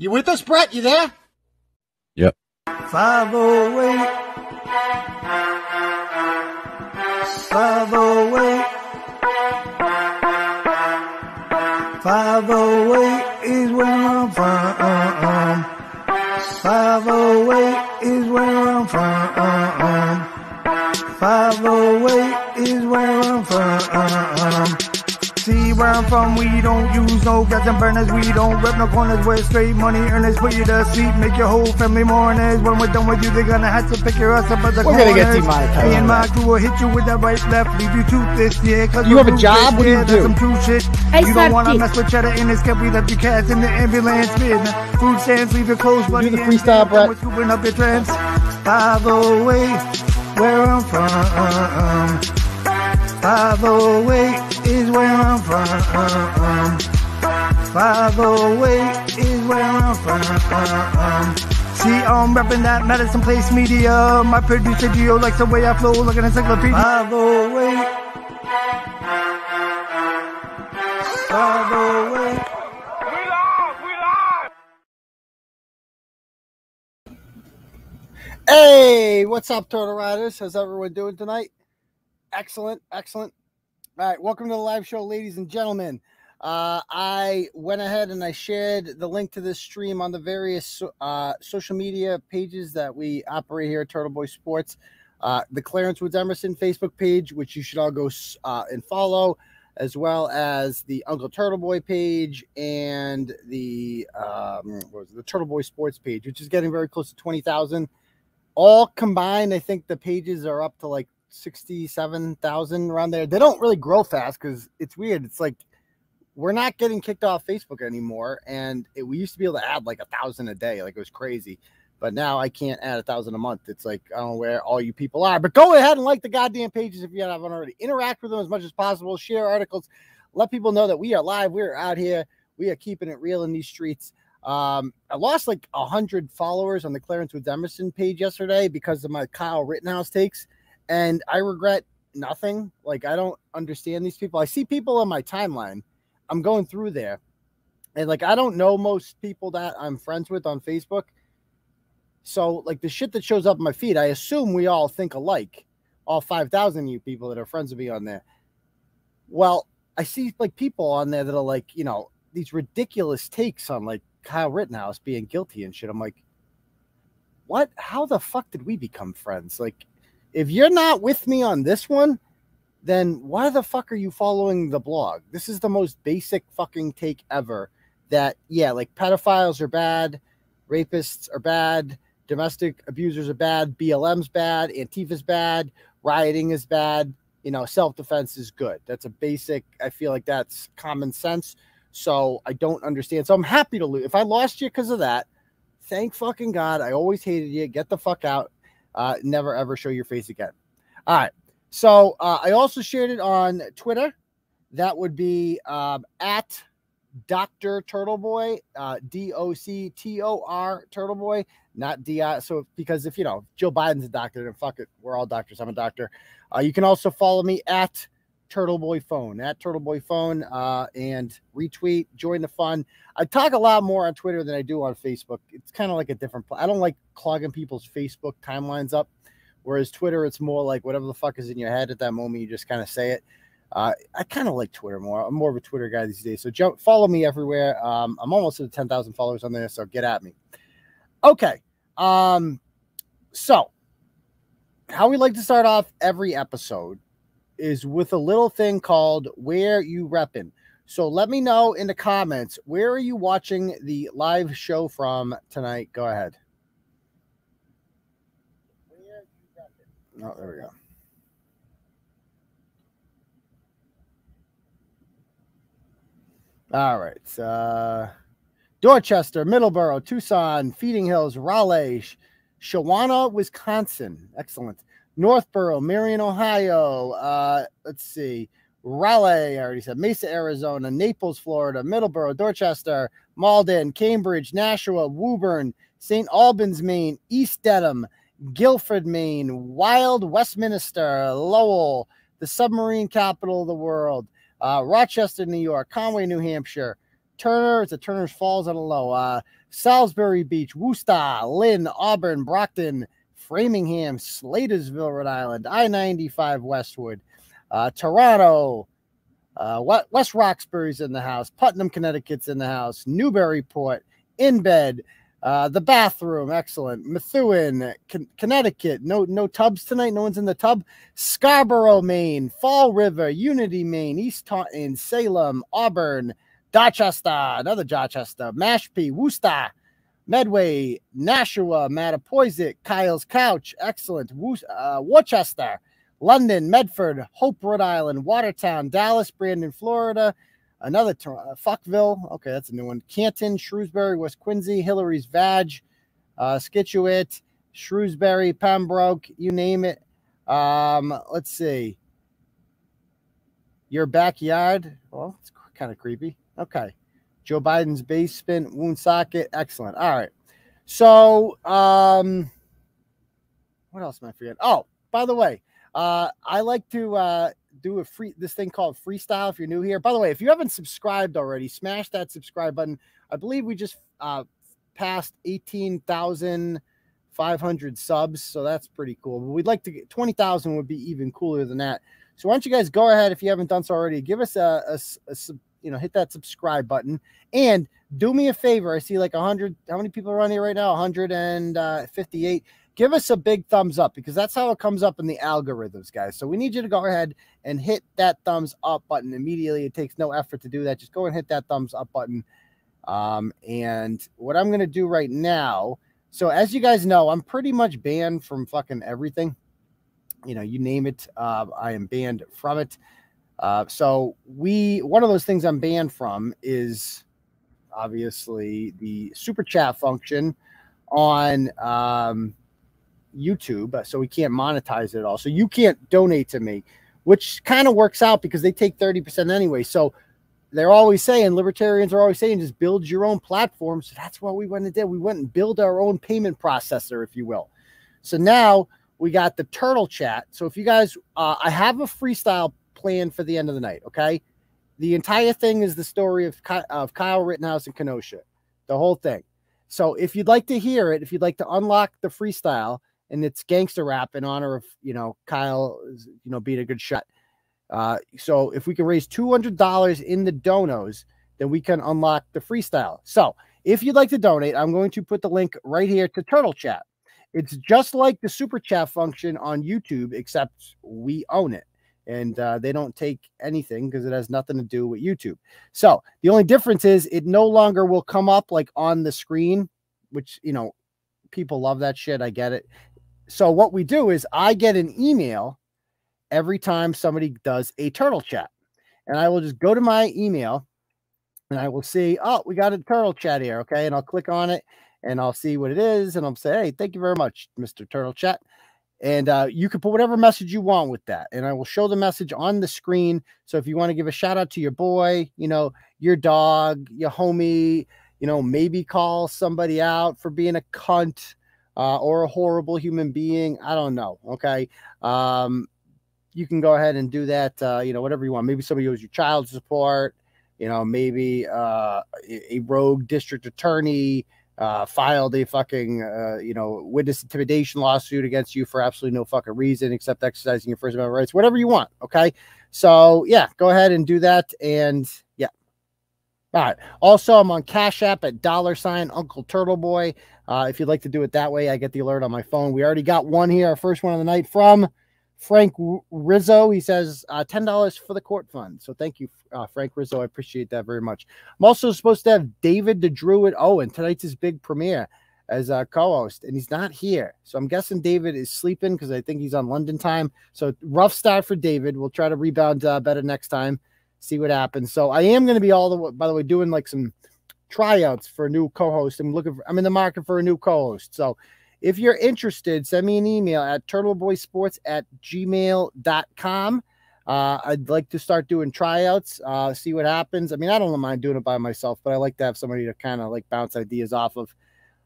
You with us, Brett? You there? Yep. 508. 508. 508 is where I'm from. 508 where I'm from, we don't use no gas and burners, we don't rep no corners, we're straight money earners, put you to sleep, make your whole family mourners. When we're done with you, they're gonna have to pick your ass up at the We're corners. gonna get demonetized Me and my crew will hit you with that right left, leave you toothless, yeah. Cause You have a job? ruthless, What do you yeah, do? That's some true shit. I you don't suck wanna dick. mess with cheddar in this cup, we left your cats in the ambulance, man. Food stands, leave your clothes, buddy. the and freestyle, dance, Brett. We're scooping up your trends. 508, where I'm from. 508 is where I'm from. 508 is where I'm from. See, I'm rapping that Madison Place media. My producer Gio likes the way I flow like an encyclopedia. 508. 508. Hey, what's up, Turtle Riders? How's everyone doing tonight? Excellent, excellent. All right, welcome to the live show, ladies and gentlemen. Uh, I went ahead and I shared the link to this stream on the various uh, social media pages that we operate here at Turtle Boy Sports. Uh, the Clarence Woods Emerson Facebook page, which you should all go uh, and follow, as well as the Uncle Turtle Boy page and the um, it, the Turtle Boy Sports page, which is getting very close to twenty thousand all combined, I think the pages are up to like 67,000 around there. They don't really grow fast because it's weird. It's like we're not getting kicked off Facebook anymore. And it, we used to be able to add like a thousand a day, like it was crazy. But now I can't add a thousand a month. It's like I don't know where all you people are. But go ahead and like the goddamn pages if you haven't already. Interact with them as much as possible. Share articles. Let people know that we are live. We're out here. We are keeping it real in these streets. Um, I lost like a hundred followers on the Clarence Woods Emerson page yesterday because of my Kyle Rittenhouse takes, and I regret nothing. Like I don't understand these people. I see people on my timeline. I'm going through there, and like I don't know most people that I'm friends with on Facebook. So like the shit that shows up in my feed, I assume we all think alike. All five thousand you people that are friends with me on there. Well, I see like people on there that are like, you know, these ridiculous takes on like Kyle Rittenhouse being guilty and shit. I'm like, what? How the fuck did we become friends? Like, if you're not with me on this one, then why the fuck are you following the blog? This is the most basic fucking take ever. That yeah, like pedophiles are bad, rapists are bad, domestic abusers are bad, BLM's bad, Antifa's bad, rioting is bad. You know, self defense is good. That's a basic. I feel like that's common sense. So I don't understand. So I'm happy to lose. If I lost you because of that, thank fucking God. I always hated you. Get the fuck out. Uh, never ever show your face again. All right. So uh, I also shared it on Twitter. That would be um, at Dr. Turtle Boy, uh, D O C T O R Turtle Boy, not D I. So because if you know Joe Biden's a doctor, then fuck it, we're all doctors. I'm a doctor. Uh, you can also follow me at Turtle Boy Phone at Turtle Boy Phone uh, and retweet, join the fun. I talk a lot more on Twitter than I do on Facebook. It's kind of like a different. I don't like clogging people's Facebook timelines up. Whereas Twitter, it's more like whatever the fuck is in your head at that moment, you just kind of say it. Uh, I kind of like Twitter more. I'm more of a Twitter guy these days. So jump, follow me everywhere. Um, I'm almost at 10,000 followers on there, so get at me. Okay. Um, so how we like to start off every episode is with a little thing called where you reppin'. So let me know in the comments where are you watching the live show from tonight? Go ahead. Oh, there we go. All right. Uh, Dorchester, Middleborough, Tucson, Feeding Hills, Raleigh, Sh- Shawana, Wisconsin. Excellent. Northborough, Marion, Ohio. Uh, let's see. Raleigh, I already said Mesa, Arizona, Naples, Florida, Middleborough, Dorchester, Malden, Cambridge, Nashua, Woburn, St. Albans, Maine, East Dedham, Guilford, Maine, Wild, Westminster, Lowell, the submarine capital of the world, uh, Rochester, New York, Conway, New Hampshire, Turner. It's a Turner's Falls. I a low. Uh, Salisbury Beach, Worcester, Lynn, Auburn, Brockton, Framingham, Slatersville, Rhode Island, I 95 Westwood, uh, Toronto, uh, West Roxbury's in the house, Putnam, Connecticut's in the house, Newburyport, in bed, uh, the bathroom, excellent. Methuen, Con- Connecticut, no no tubs tonight. No one's in the tub. Scarborough, Maine, Fall River, Unity, Maine, East Taunton, Salem, Auburn, Dorchester, another Dorchester, Mashpee, Worcester, Medway, Nashua, Mattapoisett, Kyle's Couch, excellent. Uh, Worcester, London, Medford, Hope, Rhode Island, Watertown, Dallas, Brandon, Florida, another uh, Fuckville. Okay, that's a new one. Canton, Shrewsbury, West Quincy, Hillary's Vag, uh, Scituate, Shrewsbury, Pembroke, you name it. Um, let's see. Your backyard. Well, it's kind of creepy. Okay. Joe Biden's basement, wound socket, Excellent. All right. So, um, what else am I forgetting? Oh, by the way, uh, I like to uh, do a free this thing called freestyle if you're new here. By the way, if you haven't subscribed already, smash that subscribe button. I believe we just uh, passed 18,500 subs, so that's pretty cool. But we'd like to get 20,000 would be even cooler than that. So why don't you guys go ahead if you haven't done so already, give us a, a, a you know hit that subscribe button and do me a favor. I see like a 100. How many people are on here right now? 158 give us a big thumbs up because that's how it comes up in the algorithms, guys. So we need you to go ahead and hit that thumbs up button immediately. It takes no effort to do that. Just go and hit that thumbs up button. Um, and what I'm going to do right now. So as you guys know, I'm pretty much banned from fucking everything. You know, you name it, uh, I am banned from it. Uh, so we one of those things I'm banned from is obviously the super chat function on um, YouTube, uh, so we can't monetize it all. So you can't donate to me, which kind of works out because they take 30% anyway. So they're always saying, libertarians are always saying, just build your own platform. So that's what we went and did. We went and build our own payment processor, if you will. So now we got the turtle chat. So if you guys, uh, I have a freestyle plan for the end of the night. Okay. The entire thing is the story of, of Kyle Rittenhouse and Kenosha, the whole thing. So if you'd like to hear it, if you'd like to unlock the freestyle, and it's gangster rap in honor of you know Kyle, you know, being a good shot. Uh, so if we can raise two hundred dollars in the donos, then we can unlock the freestyle. So if you'd like to donate, I'm going to put the link right here to Turtle Chat. It's just like the super chat function on YouTube, except we own it and uh, they don't take anything because it has nothing to do with YouTube. So the only difference is it no longer will come up like on the screen, which you know people love that shit. I get it so what we do is I get an email every time somebody does a turtle chat. And I will just go to my email and I will see, oh, we got a turtle chat here. Okay. And I'll click on it and I'll see what it is. And I'll say, hey, thank you very much, Mr. Turtle Chat. And uh, you can put whatever message you want with that. And I will show the message on the screen. So if you want to give a shout out to your boy, you know, your dog, your homie, you know, maybe call somebody out for being a cunt uh, or a horrible human being. I don't know. Okay. Um, you can go ahead and do that. Uh, you know, whatever you want. Maybe somebody owes you child support. You know, maybe uh, a rogue district attorney uh, filed a fucking, uh, you know, witness intimidation lawsuit against you for absolutely no fucking reason except exercising your First Amendment rights, whatever you want. Okay. So, yeah, go ahead and do that. And yeah. All right. Also, I'm on Cash App at dollar sign Uncle Turtle Boy. Uh, if you'd like to do it that way, I get the alert on my phone. We already got one here, our first one of the night from Frank Rizzo. He says uh, $10 for the court fund. So thank you, uh, Frank Rizzo. I appreciate that very much. I'm also supposed to have David the Druid Owen. Tonight's his big premiere as a co-host, and he's not here. So I'm guessing David is sleeping because I think he's on London time. So rough start for David. We'll try to rebound uh, better next time. See what happens. So I am going to be all the way, by the way, doing like some tryouts for a new co-host. I'm looking for, I'm in the market for a new co-host. So if you're interested, send me an email at turtleboysports at gmail.com. Uh, I'd like to start doing tryouts, uh, see what happens. I mean, I don't mind doing it by myself, but I like to have somebody to kind of like bounce ideas off of.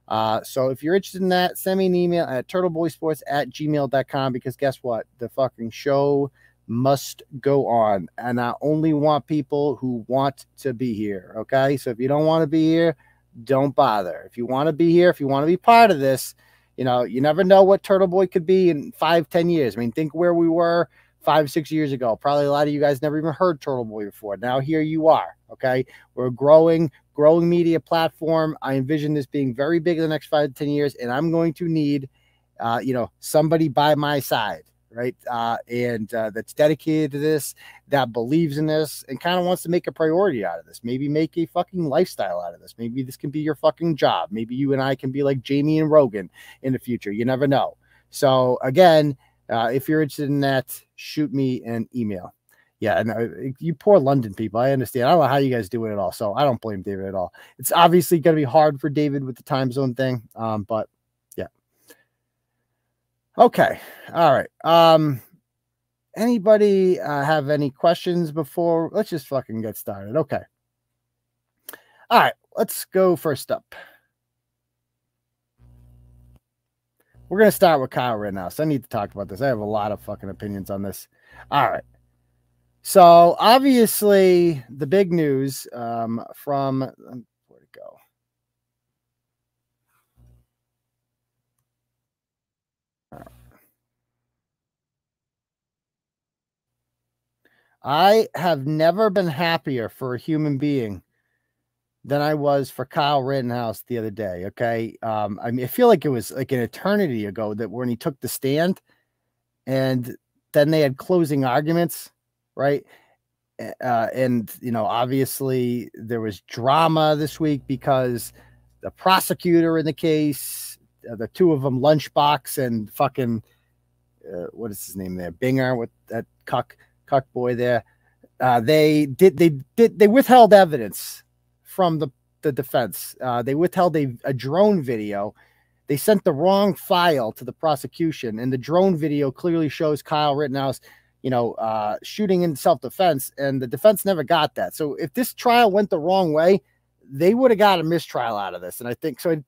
Uh, so if you're interested in that, send me an email at turtleboysports at gmail.com because guess what? The fucking show must go on. And I only want people who want to be here. Okay. So if you don't want to be here, don't bother. If you want to be here, if you want to be part of this, you know, you never know what Turtle Boy could be in five, ten years. I mean, think where we were five, six years ago. Probably a lot of you guys never even heard Turtle Boy before. Now here you are. Okay. We're growing, growing media platform. I envision this being very big in the next five to 10 years, and I'm going to need, uh, you know, somebody by my side right? Uh, and uh, that's dedicated to this, that believes in this, and kind of wants to make a priority out of this. Maybe make a fucking lifestyle out of this. Maybe this can be your fucking job. Maybe you and I can be like Jamie and Rogan in the future. You never know. So again, uh, if you're interested in that, shoot me an email. Yeah, and uh, you poor London people, I understand. I don't know how you guys do it at all, so I don't blame David at all. It's obviously going to be hard for David with the time zone thing, um, but Okay. All right. Um anybody uh, have any questions before let's just fucking get started. Okay. All right, let's go first up. We're gonna start with Kyle right now. So I need to talk about this. I have a lot of fucking opinions on this. All right. So obviously the big news um, from um, where'd it go? I have never been happier for a human being than I was for Kyle Rittenhouse the other day. Okay. Um, I mean, I feel like it was like an eternity ago that when he took the stand and then they had closing arguments, right? Uh, and, you know, obviously there was drama this week because the prosecutor in the case, uh, the two of them, Lunchbox and fucking, uh, what is his name there? Binger with that cuck cuck boy there. Uh, they did they did they withheld evidence from the the defense. Uh, they withheld a, a drone video. They sent the wrong file to the prosecution, and the drone video clearly shows Kyle Rittenhouse, you know, uh, shooting in self defense, and the defense never got that. So if this trial went the wrong way, they would have got a mistrial out of this, and I think so. I,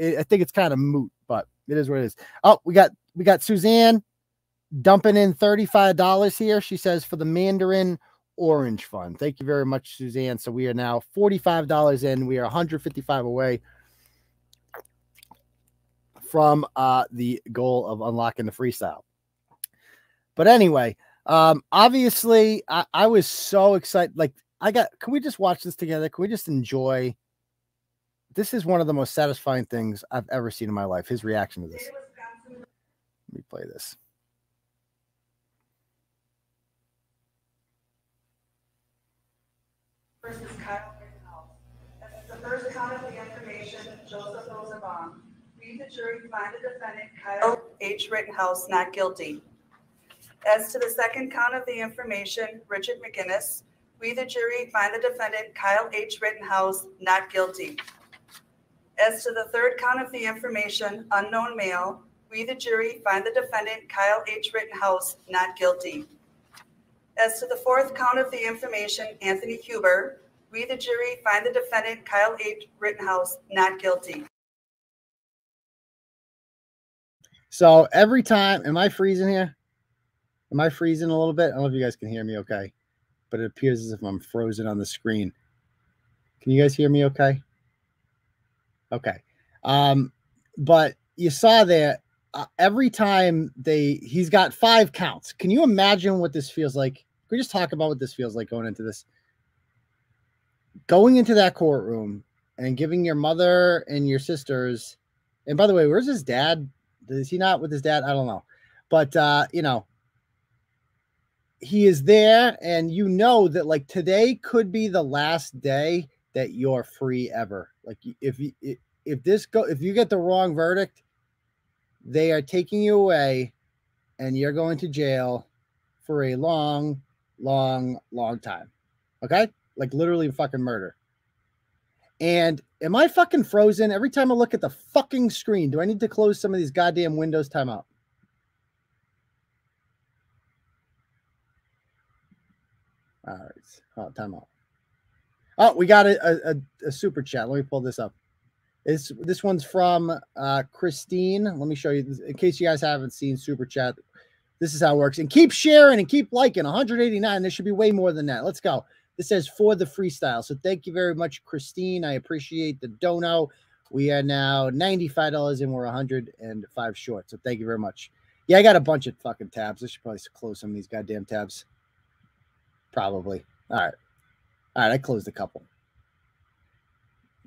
I think it's kind of moot, but it is what it is. Oh, we got we got Suzanne dumping in $35 here. She says for the Mandarin Orange Fund. Thank you very much, Suzanne. So we are now $45 in. We are 155 away from uh, the goal of unlocking the freestyle. But anyway, um, obviously, I, I was so excited. Like, I got, can we just watch this together? Can we just enjoy? This is one of the most satisfying things I've ever seen in my life. His reaction to this. Let me play this. versus Kyle the first count of the information, Joseph Rosenbaum. We, the jury, find the defendant Kyle H. Rittenhouse not guilty. As to the second count of the information, Richard McGinnis, we, the jury, find the defendant Kyle H. Rittenhouse not guilty. As to the third count of the information, unknown male, we, the jury, find the defendant Kyle H. Rittenhouse not guilty. As to the fourth count of the information, Anthony Huber, we, the jury, find the defendant, Kyle H. Rittenhouse, not guilty. So every time, am I freezing here? Am I freezing a little bit? I don't know if you guys can hear me okay, but it appears as if I'm frozen on the screen. Can you guys hear me okay? Okay. Um, but you saw that uh, every time they he's got five counts. Can you imagine what this feels like? Can we just talk about what this feels like going into this? Going into that courtroom and giving your mother and your sisters, and by the way, where's his dad? Is he not with his dad? I don't know. But uh, you know, he is there, and you know that like today could be the last day that you're free ever. Like if you if this go if you get the wrong verdict, they are taking you away and you're going to jail for a long long, long time. Okay? Like literally fucking murder. And am I fucking frozen every time I look at the fucking screen? Do I need to close some of these goddamn windows? Time out. All right. Oh, time out. Oh, we got a, a, a super chat. Let me pull this up. This this one's from uh, Christine. Let me show you in case you guys haven't seen super chat This is how it works. And keep sharing and keep liking. 189. There should be way more than that. Let's go. This says for the freestyle. So thank you very much, Christine. I appreciate the dono. We are now $95 and we're 105 short. So thank you very much. Yeah, I got a bunch of fucking tabs. I should probably close some of these goddamn tabs. Probably. All right. All right. I closed a couple.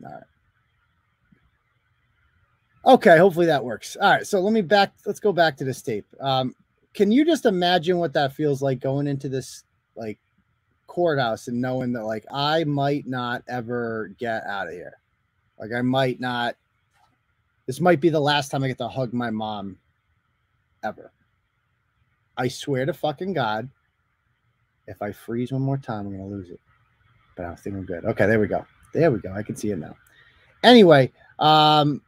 All right. Okay, hopefully that works. All right, so let me back. Let's go back to this tape. Um, can you just imagine what that feels like going into this like courthouse and knowing that like I might not ever get out of here, like I might not. This might be the last time I get to hug my mom, ever. I swear to fucking God, if I freeze one more time, I'm gonna lose it. But I think I'm good. Okay, there we go. There we go. I can see it now. Anyway, um,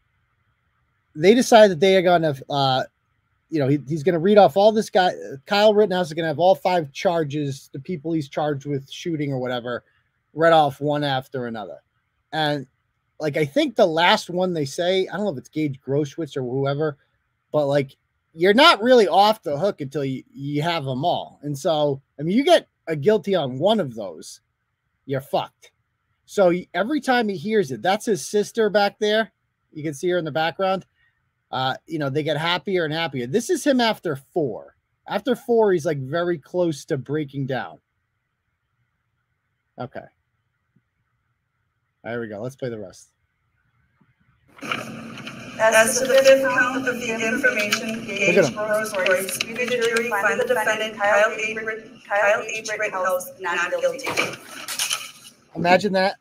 they decide that they are going to, uh, you know, he, he's going to read off all this guy. Kyle Rittenhouse is going to have all five charges, the people he's charged with shooting or whatever, read off one after another. And like, I think the last one they say, I don't know if it's Gage Groschwitz or whoever, but like, you're not really off the hook until you, you have them all. And so, I mean, you get a guilty on one of those, you're fucked. So every time he hears it, that's his sister back there. You can see her in the background uh, you know, they get happier and happier. This is him after four. After four, he's like very close to breaking down. Okay. There we go. Let's play the rest. As to the fifth count of the information Gage Grosskreutz, we the jury find the defendant Kyle H. Kyle H. Rittenhouse not guilty. Imagine that.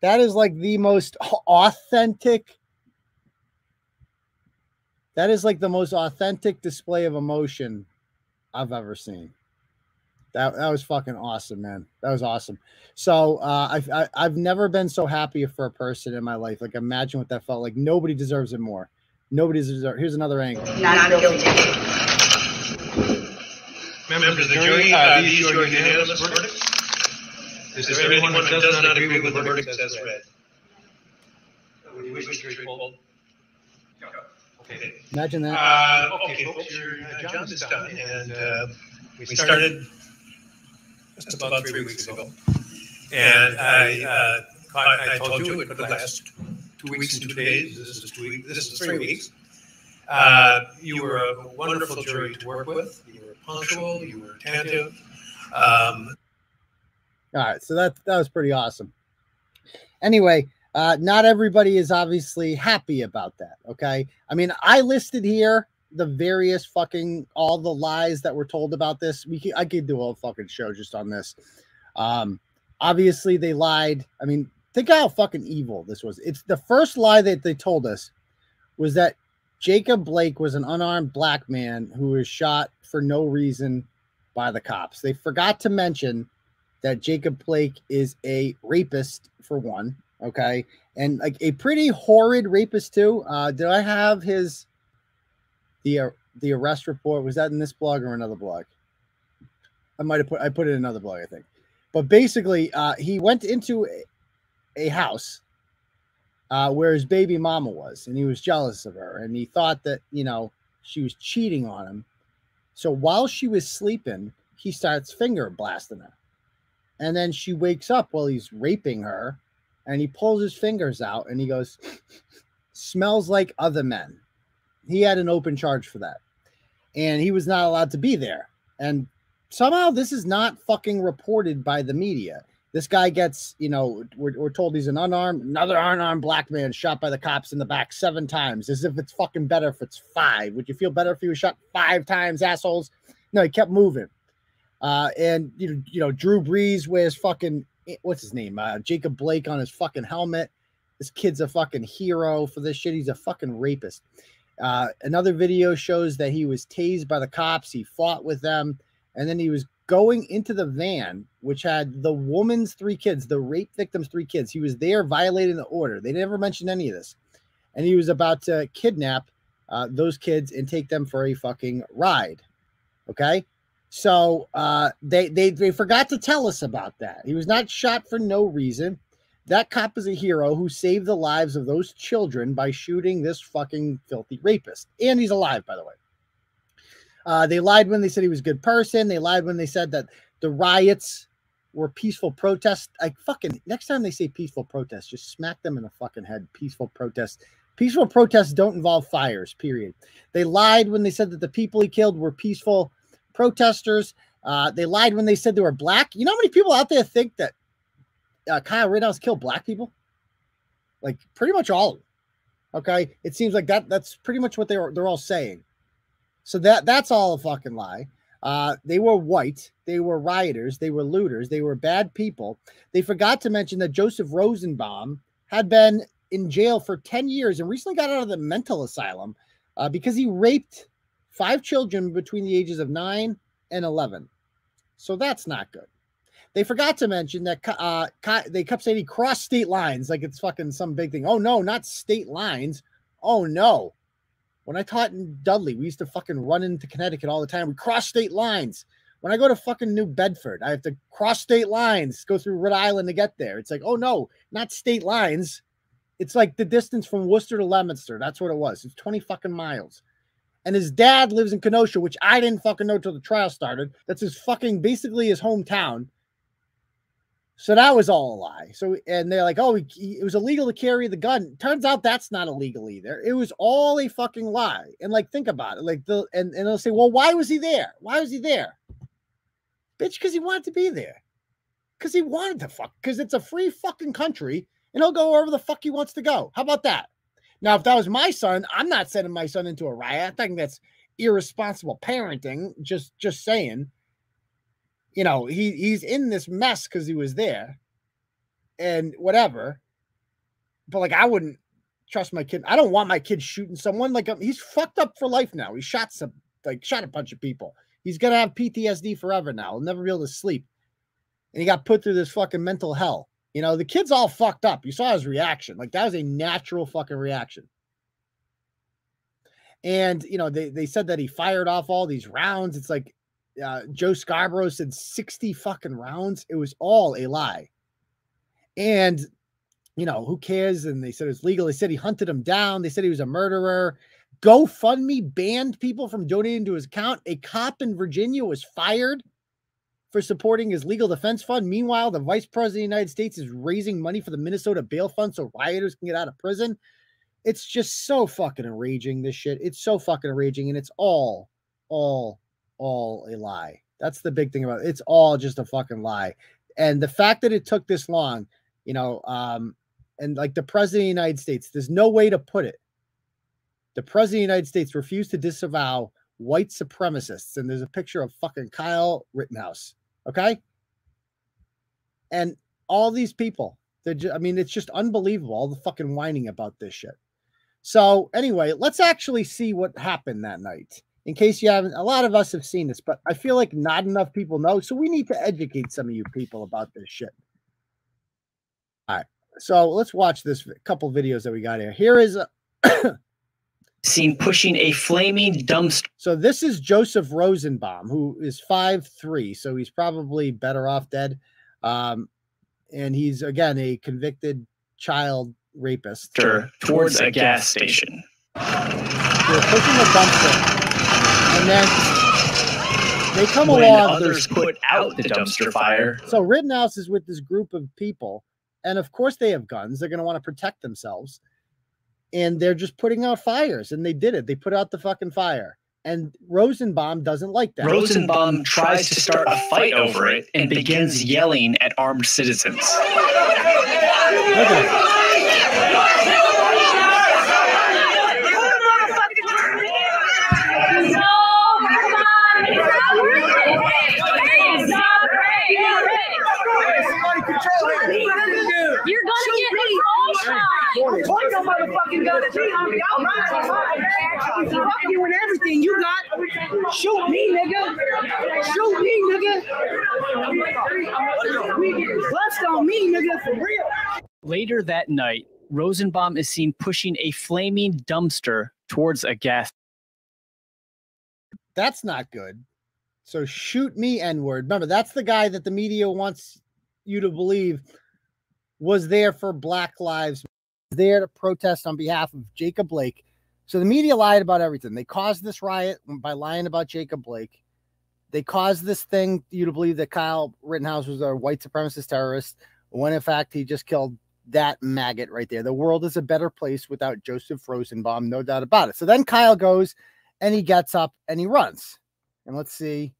That is like the most authentic that is like the most authentic display of emotion I've ever seen. That that was fucking awesome, man. That was awesome. So uh, I've I, have i have never been so happy for a person in my life. Like imagine what that felt like. Nobody deserves it more. Nobody deserves. Here's another angle. Not guilty. Members of the jury, uh, these are unanimous verdicts. Is there anyone that does not agree with the verdict as read? Would you wish to hold? Okay. Imagine that. Uh, okay, folks, your uh, job is done, and uh, we started just about three weeks ago. And I, uh, I, I told you it could last two weeks and two days. This is two weeks. This is three weeks. Uh, you were a wonderful jury to work with. You were punctual. You were attentive. Um, All right, so that that was pretty awesome. Anyway, uh, not everybody is obviously happy about that. Okay. I mean, I listed here the various fucking all the lies that were told about this. We could, I could do a whole fucking show just on this. Um, obviously they lied. I mean, think how fucking evil this was. It's the first lie that they told us was that Jacob Blake was an unarmed black man who was shot for no reason by the cops. They forgot to mention that Jacob Blake is a rapist for one Okay. And like a pretty horrid rapist too. Uh, did I have his the uh, the arrest report? Was that in this blog or another blog? I might have put I put it in another blog, I think. But basically, uh, he went into a, a house uh, where his baby mama was, and he was jealous of her, and he thought that you know she was cheating on him. So while she was sleeping, he starts finger blasting her, and then she wakes up while he's raping her, and he pulls his fingers out and he goes, smells like other men. He had an open charge for that. And he was not allowed to be there. And somehow this is not fucking reported by the media. This guy gets, you know, we're, we're told he's an unarmed, another unarmed black man shot by the cops in the back seven times, as if it's fucking better if it's five. Would you feel better if he was shot five times, assholes? No, he kept moving. Uh, and you know, you know, Drew Brees wears fucking Eh, what's his name? Uh, Jacob Blake on his fucking helmet. This kid's a fucking hero for this shit. He's a fucking rapist. Uh, another video shows that he was tased by the cops. He fought with them, and then he was going into the van, which had the woman's three kids, the rape victim's three kids. He was there violating the order. They never mentioned any of this, and he was about to kidnap uh, those kids and take them for a fucking ride. Okay, so uh, they, they they forgot to tell us about that. He was not shot for no reason. That cop is a hero who saved the lives of those children by shooting this fucking filthy rapist. And he's alive, by the way. Uh, they lied when they said he was a good person. They lied when they said that the riots were peaceful protests. I fucking next time they say peaceful protests, just smack them in the fucking head. Peaceful protests. Peaceful protests don't involve fires, period. They lied when they said that the people he killed were peaceful protesters. Uh, they lied when they said they were black. You know how many people out there think that uh, Kyle Rittenhouse killed black people? Like pretty much all of them. Okay, it seems like that. That's pretty much what they are. They're all saying. So that that's all a fucking lie. Uh, they were white. They were rioters. They were looters. They were bad people. They forgot to mention that Joseph Rosenbaum had been in jail for 10 years and recently got out of the mental asylum uh, because he raped five children between the ages of nine and 11. So that's not good. They forgot to mention that uh, they kept saying crossed state lines like it's fucking some big thing. Oh, no, not state lines. Oh, no. When I taught in Dudley, we used to fucking run into Connecticut all the time. We cross state lines. When I go to fucking New Bedford, I have to cross state lines, go through Rhode Island to get there. It's like, oh no, not state lines. It's like the distance from Worcester to Leominster. That's what it was. It's 20 fucking miles. And his dad lives in Kenosha, which I didn't fucking know till the trial started. That's his fucking basically his hometown. So that was all a lie. So and they're like, oh, he, it was illegal to carry the gun. Turns out that's not illegal either. It was all a fucking lie. And like, think about it. Like the and and they'll say, well, why was he there? Why was he there? Bitch, because he wanted to be there. Because he wanted to fuck. Because it's a free fucking country and he'll go wherever the fuck he wants to go. How about that? Now, if that was my son, I'm not sending my son into a riot. I think that's irresponsible parenting. Just just saying. You know, he he's in this mess because he was there and whatever. But like I wouldn't trust my kid. I don't want my kid shooting someone. Like um, he's fucked up for life now. He shot some like shot a bunch of people. He's gonna have PTSD forever now. He'll never be able to sleep. And he got put through this fucking mental hell. You know, the kid's all fucked up. You saw his reaction. Like that was a natural fucking reaction. And you know, they, they said that he fired off all these rounds. It's like uh, Joe Scarborough said 60 fucking rounds. It was all a lie. And you know, who cares? And they said it was legal. They said he hunted him down. They said he was a murderer. GoFundMe banned people from donating to his account. A cop in Virginia was fired for supporting his legal defense fund. Meanwhile, the vice president of the United States is raising money for the Minnesota bail fund so rioters can get out of prison. It's just so fucking enraging, this shit. It's so fucking enraging, and it's all, all, all a lie. That's the big thing about it. It's all just a fucking lie. And the fact that it took this long, you know, um, and like the president of the United States, there's no way to put it. The president of the United States refused to disavow white supremacists. And there's a picture of fucking Kyle Rittenhouse. Okay. And all these people, just, I mean, it's just unbelievable, all the fucking whining about this shit. So, anyway, let's actually see what happened that night. In case you haven't, a lot of us have seen this, but I feel like not enough people know. So, we need to educate some of you people about this shit. All right. So, let's watch this couple videos that we got here. Here is a seen pushing a flaming dumpster. So this is Joseph Rosenbaum, who is five three, so he's probably better off dead. Um, and he's again a convicted child rapist. Towards a gas station. They're pushing a dumpster, and then they come when along. Others put out the dumpster fire. So Rittenhouse is with this group of people, and of course they have guns. They're going to want to protect themselves and they're just putting out fires and they did it. They put out the fucking fire. And rosenbaum doesn't like that. Rosenbaum tries to start a fight over it and begins yelling at armed citizens. Okay. You're gonna get me Point no motherfucking gun at me, homie. I'll ride I'm fucking you with everything you got. Shoot me, nigga. Shoot me, nigga. Bust on me, nigga, for real. later that night rosenbaum is seen pushing a flaming dumpster towards a gas that's not good so shoot me n word remember that's the guy that the media wants you to believe was there for black lives there to protest on behalf of jacob blake So the media lied about everything. They caused this riot by lying about Jacob Blake. They caused this thing you to believe that Kyle Rittenhouse was a white supremacist terrorist, when in fact he just killed that maggot right there. The world is a better place without Joseph Rosenbaum, no doubt about it. So then Kyle goes and he gets up and he runs. And let's see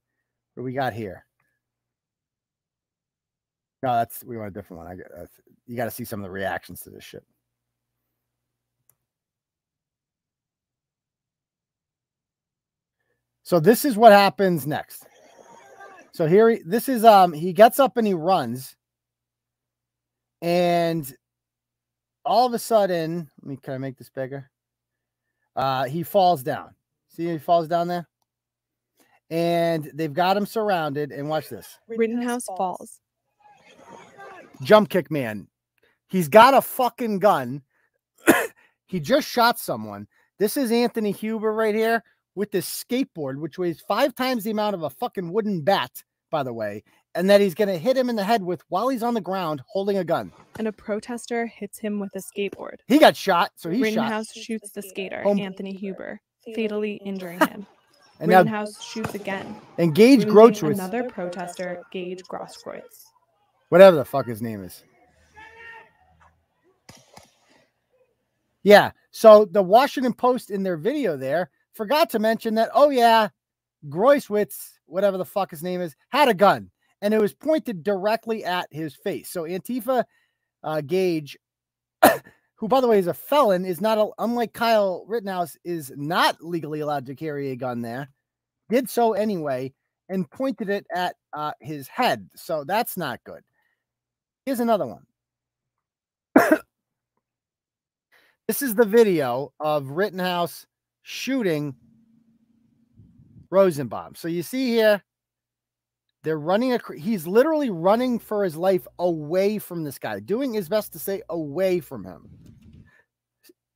what we got here. No, that's we want a different one. I you got to see some of the reactions to this shit. So this is what happens next. So here he, this is um he gets up and he runs and all of a sudden, let me can I make this bigger? Uh he falls down. See he falls down there? And they've got him surrounded and watch this. Rittenhouse falls. Jump kick man. He's got a fucking gun. he just shot someone. This is Anthony Huber right here with this skateboard, which weighs five times the amount of a fucking wooden bat, by the way, and that he's going to hit him in the head with while he's on the ground holding a gun. And a protester hits him with a skateboard. He got shot, so he's shot. Rittenhouse shoots the skater, Home- Anthony Huber, fatally injuring him. And now, shoots again. and Gage wounding Another protester, Gage Grosskreutz. whatever the fuck his name is. Yeah. So the Washington Post in their video there forgot to mention that, oh, yeah, Groiswitz, whatever the fuck his name is, had a gun and it was pointed directly at his face. So Antifa uh, Gage, who, by the way, is a felon, is not, a, unlike Kyle Rittenhouse, is not legally allowed to carry a gun there, did so anyway and pointed it at uh, his head. So that's not good. Here's another one. this is the video of Rittenhouse shooting Rosenbaum. So you see here, they're running. A, he's literally running for his life away from this guy, doing his best to stay away from him.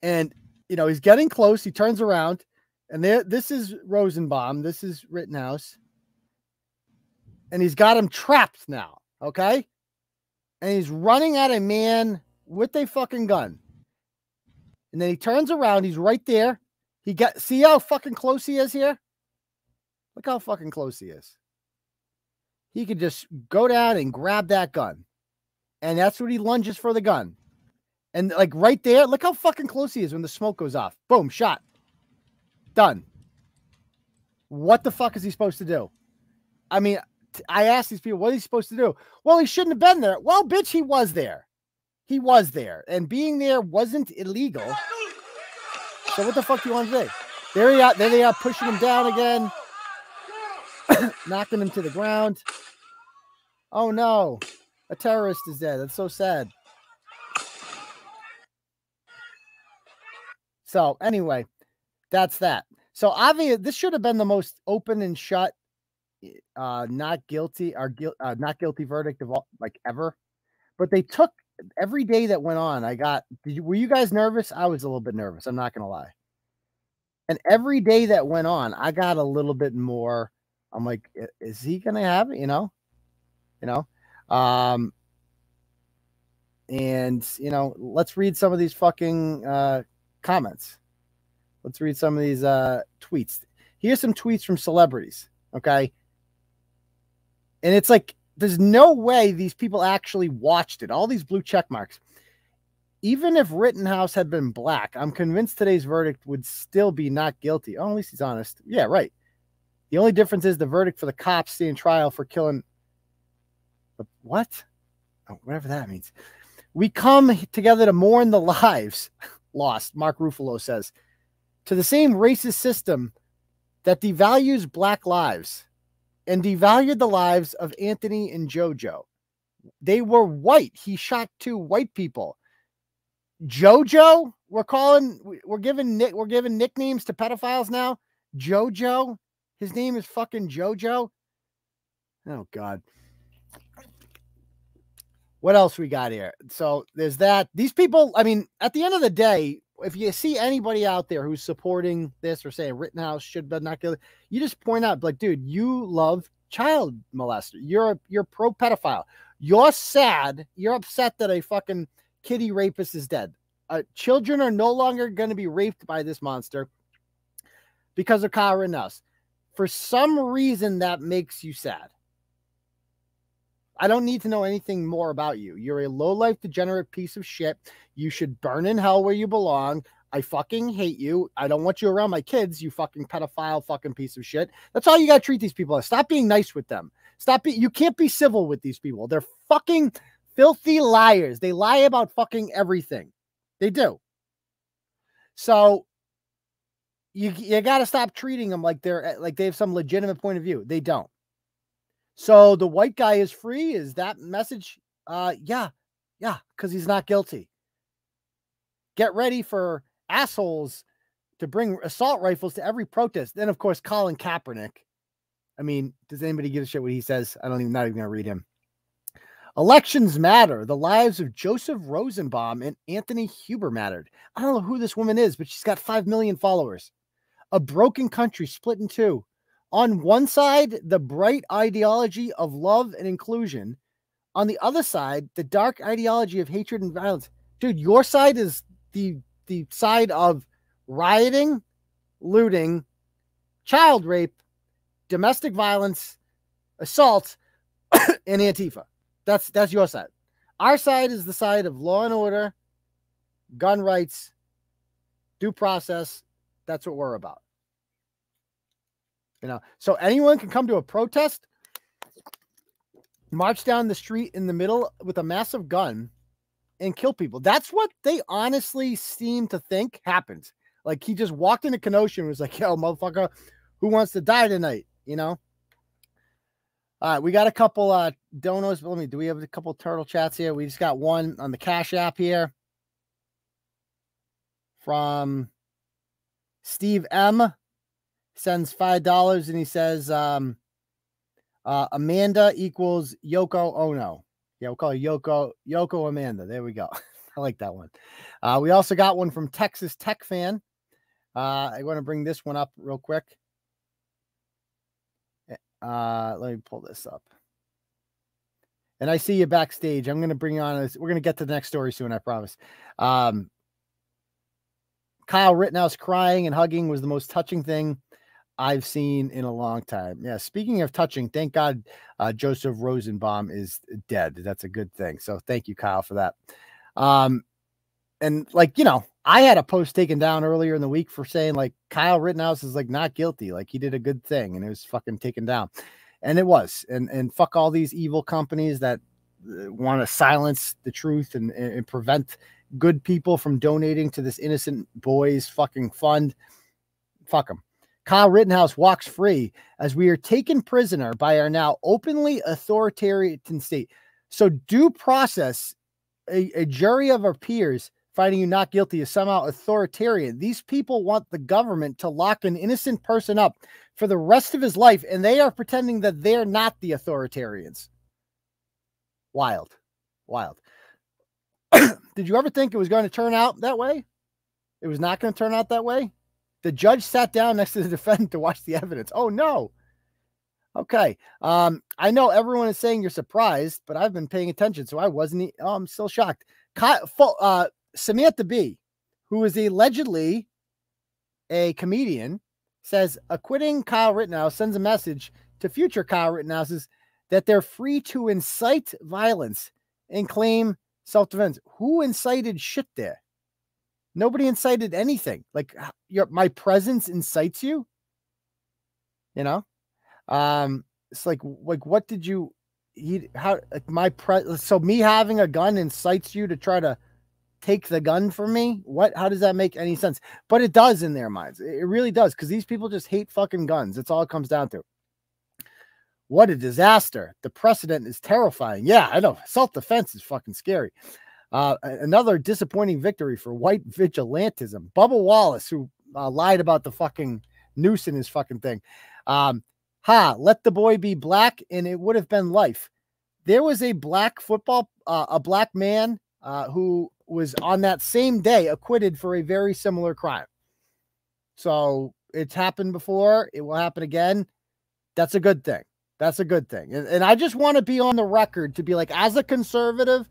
And you know he's getting close. He turns around, and there. This is Rosenbaum. This is Rittenhouse, and he's got him trapped now. Okay, and he's running at a man with a fucking gun. And then he turns around. He's right there. He got see how fucking close he is here. Look how fucking close he is. He could just go down and grab that gun. And that's what he lunges for the gun. And like right there, look how fucking close he is when the smoke goes off. Boom, shot. Done. What the fuck is he supposed to do? I mean, I asked these people, what is he supposed to do? Well, he shouldn't have been there. Well, bitch, he was there. He was there. And being there wasn't illegal. So what the fuck do you want to do? There he are. There they are pushing him down again. knocking him to the ground. Oh no, a terrorist is dead. That's so sad. So anyway, that's that. So obviously, this should have been the most open and shut, uh, not guilty or uh, not guilty verdict of all like ever. But they took every day that went on. I got. You, were you guys nervous? I was a little bit nervous. I'm not gonna lie. And every day that went on, I got a little bit more. I'm like, is he gonna have it? You know, you know. Um, and you know, let's read some of these fucking uh, comments. Let's read some of these uh, tweets. Here's some tweets from celebrities. Okay, and it's like there's no way these people actually watched it. All these blue check marks. Even if Rittenhouse had been black, I'm convinced today's verdict would still be not guilty. Oh, at least he's honest. Yeah, right. The only difference is the verdict for the cops staying trial for killing. What? Oh, whatever that means. We come together to mourn the lives lost, Mark Ruffalo says, to the same racist system that devalues black lives and devalued the lives of Anthony and JoJo. They were white. He shot two white people. JoJo, we're calling, we're giving nick, we're giving nicknames to pedophiles now. JoJo, his name is fucking JoJo. Oh God. What else we got here? So there's that. These people, I mean, at the end of the day, if you see anybody out there who's supporting this or saying Rittenhouse should but not kill, you just point out, like, dude, you love child molester. You're a, you're pro pedophile. You're sad. You're upset that a fucking kitty rapist is dead. Uh, children are no longer going to be raped by this monster because of Kyle Rittenhouse. For some reason, that makes you sad. I don't need to know anything more about you. You're a low life, degenerate piece of shit. You should burn in hell where you belong. I fucking hate you. I don't want you around my kids, you fucking pedophile fucking piece of shit. That's all you got to treat these people as. Stop being nice with them. Stop being, you can't be civil with these people. They're fucking filthy liars. They lie about fucking everything. They do. So you you got to stop treating them like they're like they have some legitimate point of view. They don't. So the white guy is free. Is that message? Uh, yeah, yeah, because he's not guilty. Get ready for assholes to bring assault rifles to every protest. Then, of course, Colin Kaepernick. I mean, does anybody give a shit what he says? I don't even not even gonna read him. Elections matter. The lives of Joseph Rosenbaum and Anthony Huber mattered. I don't know who this woman is, but she's got 5 million followers. A broken country split in two. On one side, the bright ideology of love and inclusion. On the other side, the dark ideology of hatred and violence. Dude, your side is the the side of rioting, looting, child rape, domestic violence, assault, and Antifa. That's that's your side. Our side is the side of law and order, gun rights, due process. That's what we're about. You know, so anyone can come to a protest, march down the street in the middle with a massive gun and kill people. That's what they honestly seem to think happens. Like he just walked into Kenosha and was like, yo, motherfucker, who wants to die tonight? You know? All right, we got a couple uh donos. Let me do we have a couple turtle chats here? We just got one on the Cash app here from Steve M. Sends five dollars and he says um uh Amanda equals Yoko Ono. Yeah, we'll call her Yoko Yoko Amanda. There we go. I like that one. Uh, we also got one from Texas Tech fan. Uh, I want to bring this one up real quick. Uh, let me pull this up. And I see you backstage. I'm going to bring you on. This. We're going to get to the next story soon. I promise. Um, Kyle Rittenhouse crying and hugging was the most touching thing I've seen in a long time. Yeah. Speaking of touching, thank God uh, Joseph Rosenbaum is dead. That's a good thing. So thank you, Kyle, for that. Um, and like you know, I had a post taken down earlier in the week for saying like Kyle Rittenhouse is like not guilty, like he did a good thing, and it was fucking taken down, and it was. And and fuck all these evil companies that uh, want to silence the truth and, and prevent good people from donating to this innocent boys fucking fund. Fuck them. Kyle Rittenhouse walks free as we are taken prisoner by our now openly authoritarian state. So, due process, a, a jury of our peers finding you not guilty is somehow authoritarian. These people want the government to lock an innocent person up for the rest of his life, and they are pretending that they're not the authoritarians. Wild. Wild. Did you ever think it was going to turn out that way? It was not going to turn out that way? The judge sat down next to the defendant to watch the evidence. Oh no. Okay. Um, I know everyone is saying you're surprised, but I've been paying attention, so I wasn't. Oh, I'm still shocked. Uh, Samantha Bee, who is allegedly a comedian, says acquitting Kyle Rittenhouse sends a message to future Kyle Rittenhouses that they're free to incite violence and claim self defense. Who incited shit there? Nobody incited anything. Like your my presence incites you. You know, um, it's like like what did you? He how like my pre so me having a gun incites you to try to take the gun from me. What? How does that make any sense? But it does in their minds. It really does because these people just hate fucking guns. That's all it comes down to. What a disaster. The precedent is terrifying. Yeah, I know. Self defense is fucking scary. Uh, another disappointing victory for white vigilantism. Bubba Wallace, who uh, lied about the fucking noose in his fucking thing. Um, ha, let the boy be black, and it would have been life. There was a black football, uh, a black man uh, who was on that same day acquitted for a very similar crime. So it's happened before. It will happen again. That's a good thing. That's a good thing. And, and I just want to be on the record to be like, as a conservative,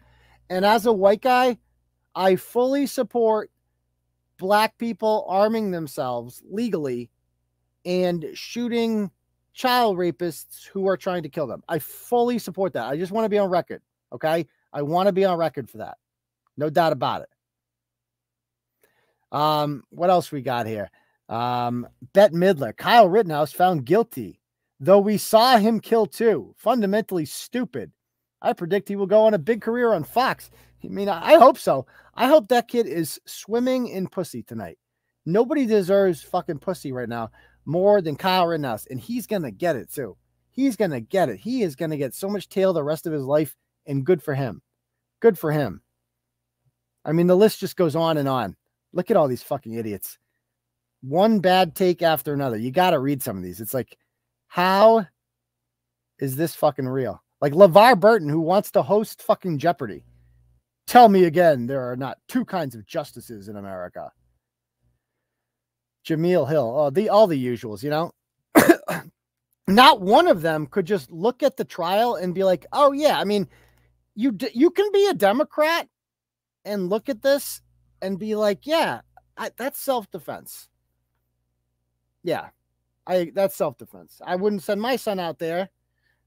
and as a white guy, I fully support black people arming themselves legally and shooting child rapists who are trying to kill them. I fully support that. I just want to be on record. Okay. I want to be on record for that. No doubt about it. Um, what else we got here? Um, Bette Midler, Kyle Rittenhouse found guilty, though we saw him kill two. Fundamentally stupid. I predict he will go on a big career on Fox. I mean, I hope so. I hope that kid is swimming in pussy tonight. Nobody deserves fucking pussy right now more than Kyle Rittenhouse, and he's gonna get it too. He's gonna get it. He is gonna get so much tail the rest of his life, and good for him. Good for him. I mean, the list just goes on and on. Look at all these fucking idiots. One bad take after another. You got to read some of these. It's like, how is this fucking real? Like LeVar Burton, who wants to host fucking Jeopardy. Tell me again, there are not two kinds of justices in America. Jemele Hill, oh, the all the usuals, you know. not one of them could just look at the trial and be like, "Oh yeah, I mean, you you can be a Democrat and look at this and be like, yeah, I, that's self defense. Yeah, I that's self defense. I wouldn't send my son out there,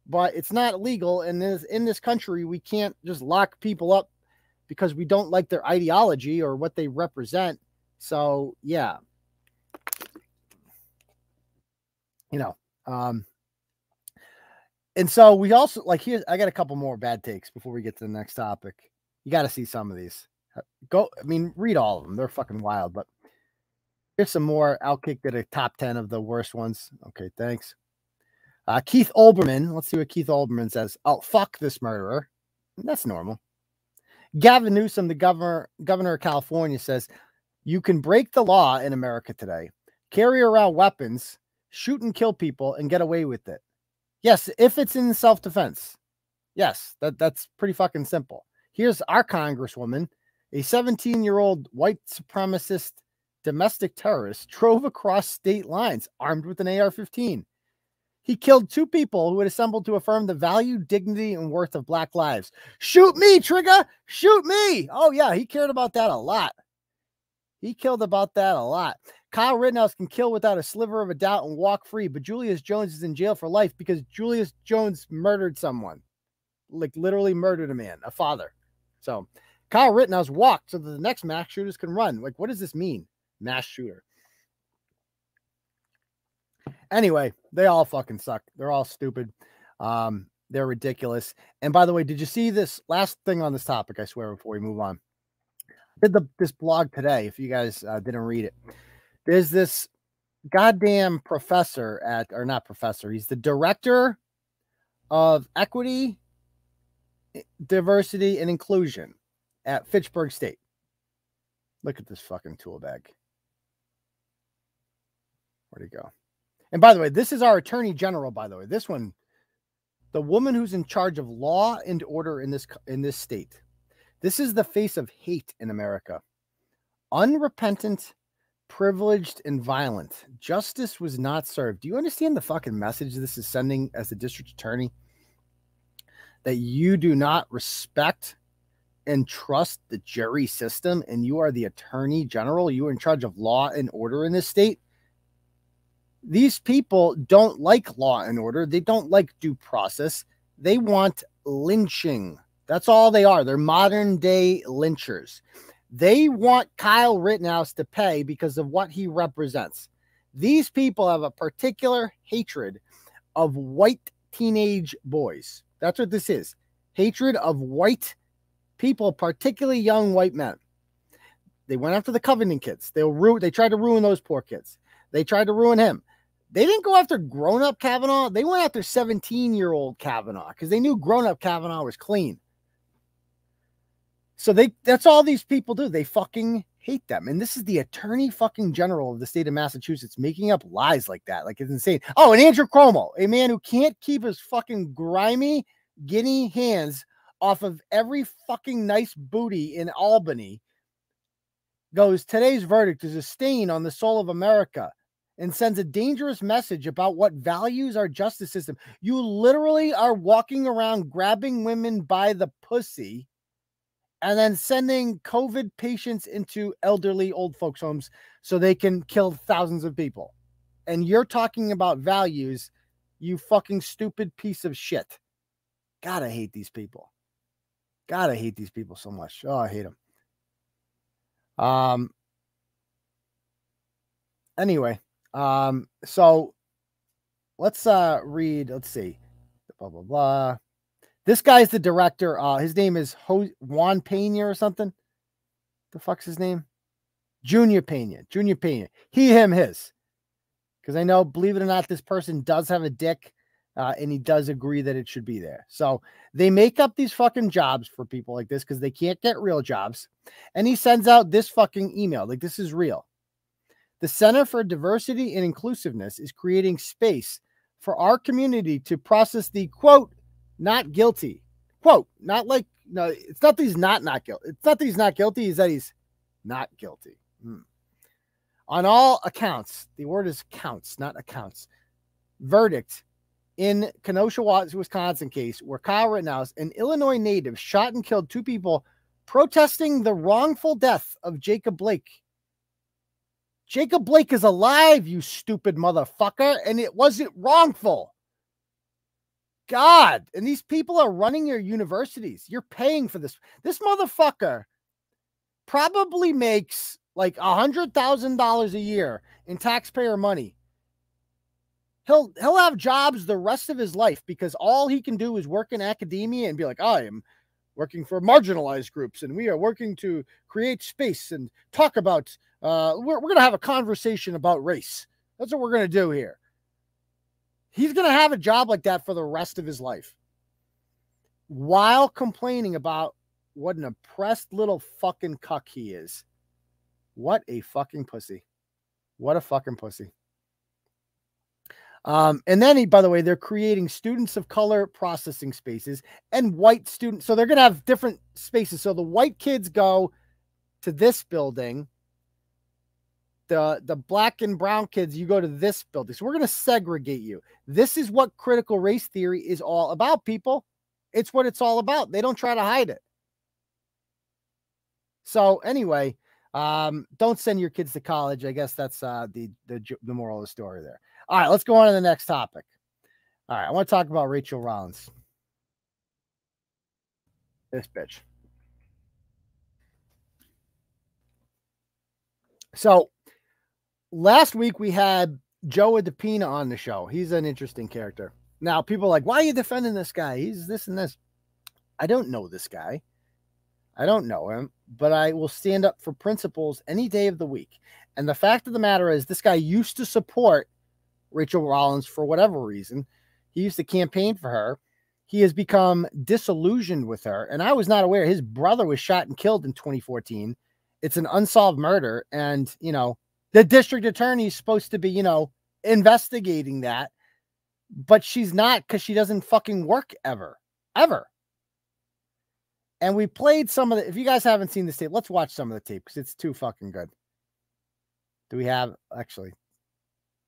but it's not legal. And this in this country, we can't just lock people up because we don't like their ideology or what they represent. So yeah, you know, um, and so we also like here. I got a couple more bad takes before we get to the next topic. You got to see some of these. Uh, Go, I mean, read all of them. They're fucking wild. But here's some more. I'll kick to the top ten of the worst ones. Okay, thanks. Uh, Keith Olbermann. Let's see what Keith Olbermann says. Oh, fuck this murderer. That's normal. Gavin Newsom, the governor governor of California, says you can break the law in America today, carry around weapons, shoot and kill people, and get away with it. Yes, if it's in self defense. Yes, that, that's pretty fucking simple. Here's our congresswoman, a 17 year old white supremacist domestic terrorist, drove across state lines armed with an AR 15. He killed two people who had assembled to affirm the value, dignity, and worth of Black lives. Shoot me, Trigger! Shoot me! Oh, yeah, he cared about that a lot. He killed about that a lot. Kyle Rittenhouse can kill without a sliver of a doubt and walk free, but Julius Jones is in jail for life because Julius Jones murdered someone. Like literally murdered a man, a father. So Kyle Rittenhouse walked so that the next mass shooters can run. Like, what does this mean? Mass shooter. Anyway, they all fucking suck. They're all stupid. Um, they're ridiculous. And by the way, did you see this last thing on this topic? I swear before we move on. I did the this blog today. If you guys uh, didn't read it, there's this goddamn professor at or not professor. He's the director of equity, eh, diversity, and inclusion at Fitchburg State. Look at this fucking tool bag. Where'd he go? And by the way, this is our attorney general. By the way, this one, the woman who's in charge of law and order in this in this state. This is the face of hate in America. Unrepentant, privileged, and violent. Justice was not served. Do you understand the fucking message this is sending as the district attorney? That you do not respect and trust the jury system, and you are the attorney general. You are in charge of law and order in this state. These people don't like law and order. They don't like due process. They want lynching. That's all they are. They're modern day lynchers. They want Kyle Rittenhouse to pay because of what he represents. These people have a particular hatred of white teenage boys. That's what this is hatred of white people, particularly young white men. They went after the Covington kids. They they tried to ruin those poor kids. They tried to ruin him. They didn't go after grown up Kavanaugh. They went after 17 year old Kavanaugh because they knew grown up Kavanaugh was clean. So they that's all these people do. They fucking hate them. And this is the attorney fucking general of the state of Massachusetts making up lies like that. Like it's insane. Oh, and Andrew Cuomo, a man who can't keep his fucking grimy guinea hands off of every fucking nice booty in Albany, goes, Today's verdict is a stain on the soul of America and sends a dangerous message about what values our justice system. You literally are walking around grabbing women by the pussy and then sending COVID patients into elderly old folks' homes so they can kill thousands of people. And you're talking about values, you fucking stupid piece of shit. I hate these people. I hate these people so much. Oh, I hate them. Um. Anyway, um. So let's uh read. Let's see. Blah blah blah. This guy's the director. Uh, his name is Ho- Juan Pena or something. The fuck's his name? Junior Pena. Junior Pena. He, him, his. Because I know, believe it or not, this person does have a dick, uh, and he does agree that it should be there. So they make up these fucking jobs for people like this because they can't get real jobs. And he sends out this fucking email. Like this is real. The Center for Diversity and Inclusiveness is creating space for our community to process the quote not guilty. Quote, not like no, it's not that he's not not guilty. It's not that he's not guilty, is that he's not guilty. Hmm. On all accounts, the word is counts, not accounts. Verdict in Kenosha, Wisconsin case where Kyle Rittenhouse, an Illinois native, shot and killed two people protesting the wrongful death of Jacob Blake. Jacob Blake is alive, you stupid motherfucker, and it wasn't wrongful. God, and these people are running your universities. You're paying for this. This motherfucker probably makes like a hundred thousand dollars a year in taxpayer money. He'll he'll have jobs the rest of his life because all he can do is work in academia and be like, I am working for marginalized groups and we are working to create space and talk about uh we're, we're gonna have a conversation about race. That's what we're gonna do here. He's going to have a job like that for the rest of his life while complaining about what an oppressed little fucking cuck he is. What a fucking pussy. What a fucking pussy. Um, and then he, by the way, they're creating students of color processing spaces and white students. So they're going to have different spaces. So the white kids go to this building. The the black and brown kids you go to this building. So we're going to segregate you. This is what critical race theory is all about people. It's what it's all about. They don't try to hide it. So anyway um don't send your kids to college. I guess that's uh the the, the moral of the story there all right let's go on to the next topic all right i want to talk about rachael rollins this bitch so last week we had Joe DePina on the show. He's an interesting character. Now, people like, why are you defending this guy? He's this and this. I don't know this guy. I don't know him, but I will stand up for principles any day of the week. And the fact of the matter is, this guy used to support Rachael Rollins for whatever reason. He used to campaign for her. He has become disillusioned with her. And I was not aware his brother was shot and killed in 2014. It's an unsolved murder. And, you know, the district attorney is supposed to be, you know, investigating that, but she's not because she doesn't fucking work ever, ever. And we played some of the. If you guys haven't seen this tape, let's watch some of the tape because it's too fucking good. Do we have actually?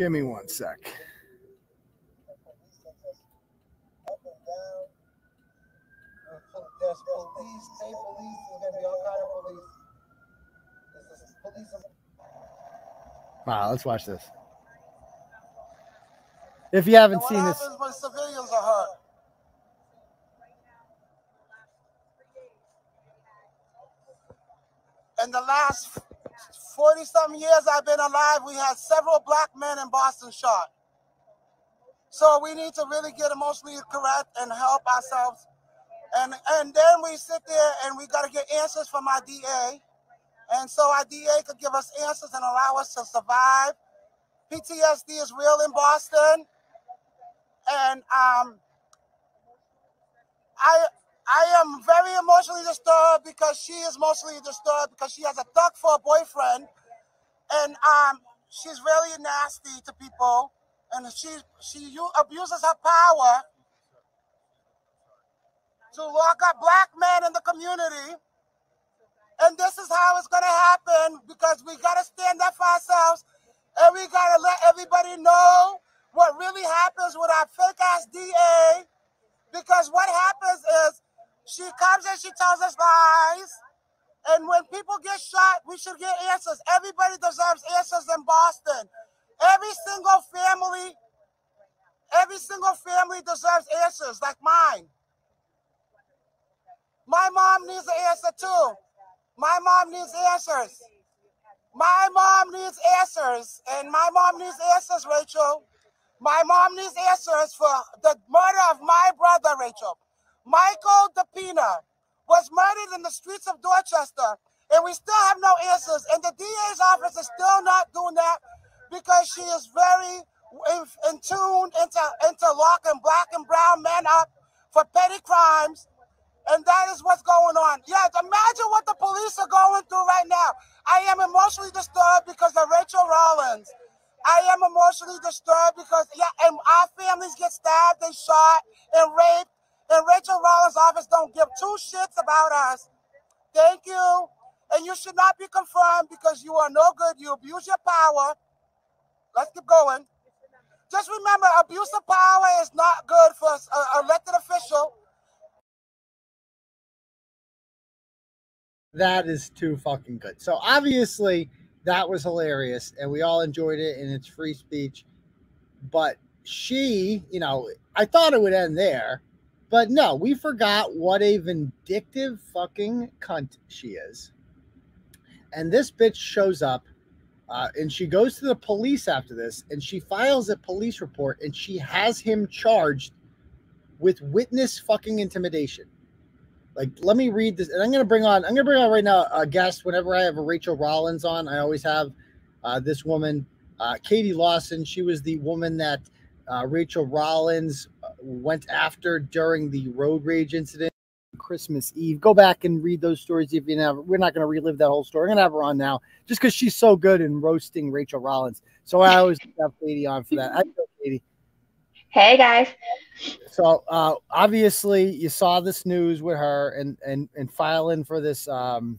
give me one sec. There's police, state police, there's gonna be all kind of police. This is police. Wow, let's watch this. If you haven't seen this, when civilians are hurt? In the last 40 some years I've been alive, we had several black men in Boston shot. So we need to really get emotionally correct and help ourselves. And and then we sit there and we got to get answers from our DA. And so our DA could give us answers and allow us to survive. PTSD is real in Boston. And um, I I am very emotionally disturbed because she is emotionally disturbed because she has a thug for a boyfriend, and um, she's really nasty to people, and she she abuses her power to lock up black men in the community. And this is how it's gonna happen because we gotta stand up for ourselves, and we gotta let everybody know what really happens with our fake ass DA. Because what happens is she comes and she tells us lies. And when people get shot, we should get answers. Everybody deserves answers in Boston. Every single family, every single family deserves answers like mine. My mom needs an answer too. My mom needs answers. My mom needs answers. And my mom needs answers, Rachael. My mom needs answers for the murder of my brother, Rachael. Michael DePina was murdered in the streets of Dorchester, and we still have no answers. And the DA's office is still not doing that because she is very in, in tune into, into locking black and brown men up for petty crimes. And that is what's going on. Yeah, imagine what the police are going through right now. I am emotionally disturbed because of Rachael Rollins. I am emotionally disturbed because yeah, and our families get stabbed and shot and raped, and Rachael Rollins' office don't give two shits about us. Thank you. And you should not be confirmed because you are no good. You abuse your power. Let's keep going. Just remember, abuse of power is not good for an uh, elected official. That is too fucking good. So obviously that was hilarious and we all enjoyed it and it's free speech. But she, you know, I thought it would end there, but no, we forgot what a vindictive fucking cunt she is. And this bitch shows up uh, and she goes to the police after this and she files a police report and she has him charged with witness fucking intimidation. Like, let me read this, and I'm gonna bring on. I'm gonna bring on right now a guest. Whenever I have a Rachael Rollins on, I always have uh, this woman, uh, Katie Lawson. She was the woman that uh, Rachael Rollins went after during the road rage incident, Christmas Eve. Go back and read those stories if you never. We're not gonna relive that whole story. I'm gonna have her on now, just because she's so good in roasting Rachael Rollins. So I always have Katie on for that. I know Katie. Hey guys. So uh, obviously you saw this news with her and and and filing for this um,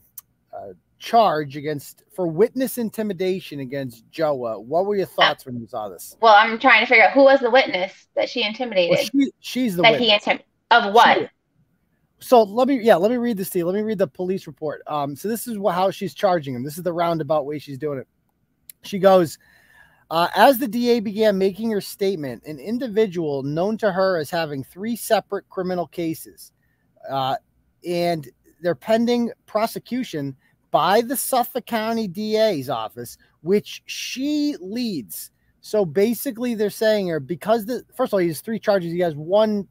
uh, charge against for witness intimidation against Joao. What were your thoughts when you saw this? Well, I'm trying to figure out who was the witness that she intimidated. Well, she, she's the that witness. he intim- of what? She- so let me yeah let me read this to you. Let me read the police report. Um, so this is how she's charging him. This is the roundabout way she's doing it. She goes. Uh, as the DA began making her statement, an individual known to her as having three separate criminal cases, uh, and they're pending prosecution by the Suffolk County DA's office, which she leads. So basically, they're saying her because the first of all, he has three charges. He has one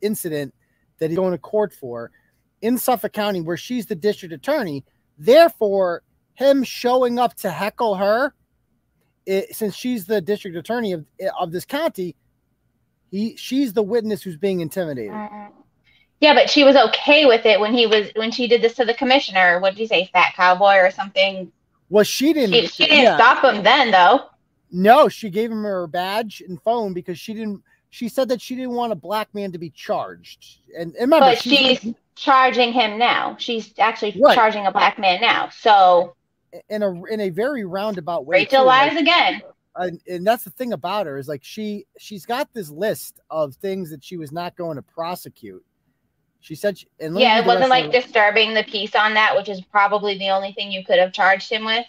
incident that he's going to court for in Suffolk County, where she's the district attorney. Therefore, him showing up to heckle her it, since she's the district attorney of of this county, he she's the witness who's being intimidated. Yeah, but she was okay with it when he was when she did this to the commissioner. What did you say, fat cowboy or something? Well, she didn't. She, she didn't yeah. stop him then, though. No, she gave him her badge and phone because she didn't. She said that she didn't want a black man to be charged. And, and remember, But she's charging him now. She's actually Right. charging a black man now. So in a in a very roundabout way. Rachael too, lies like- again. and, and that's the thing about her is like she she's got this list of things that she was not going to prosecute. She said, she, and Yeah, it wasn't like the- disturbing the peace on that, which is probably the only thing you could have charged him with.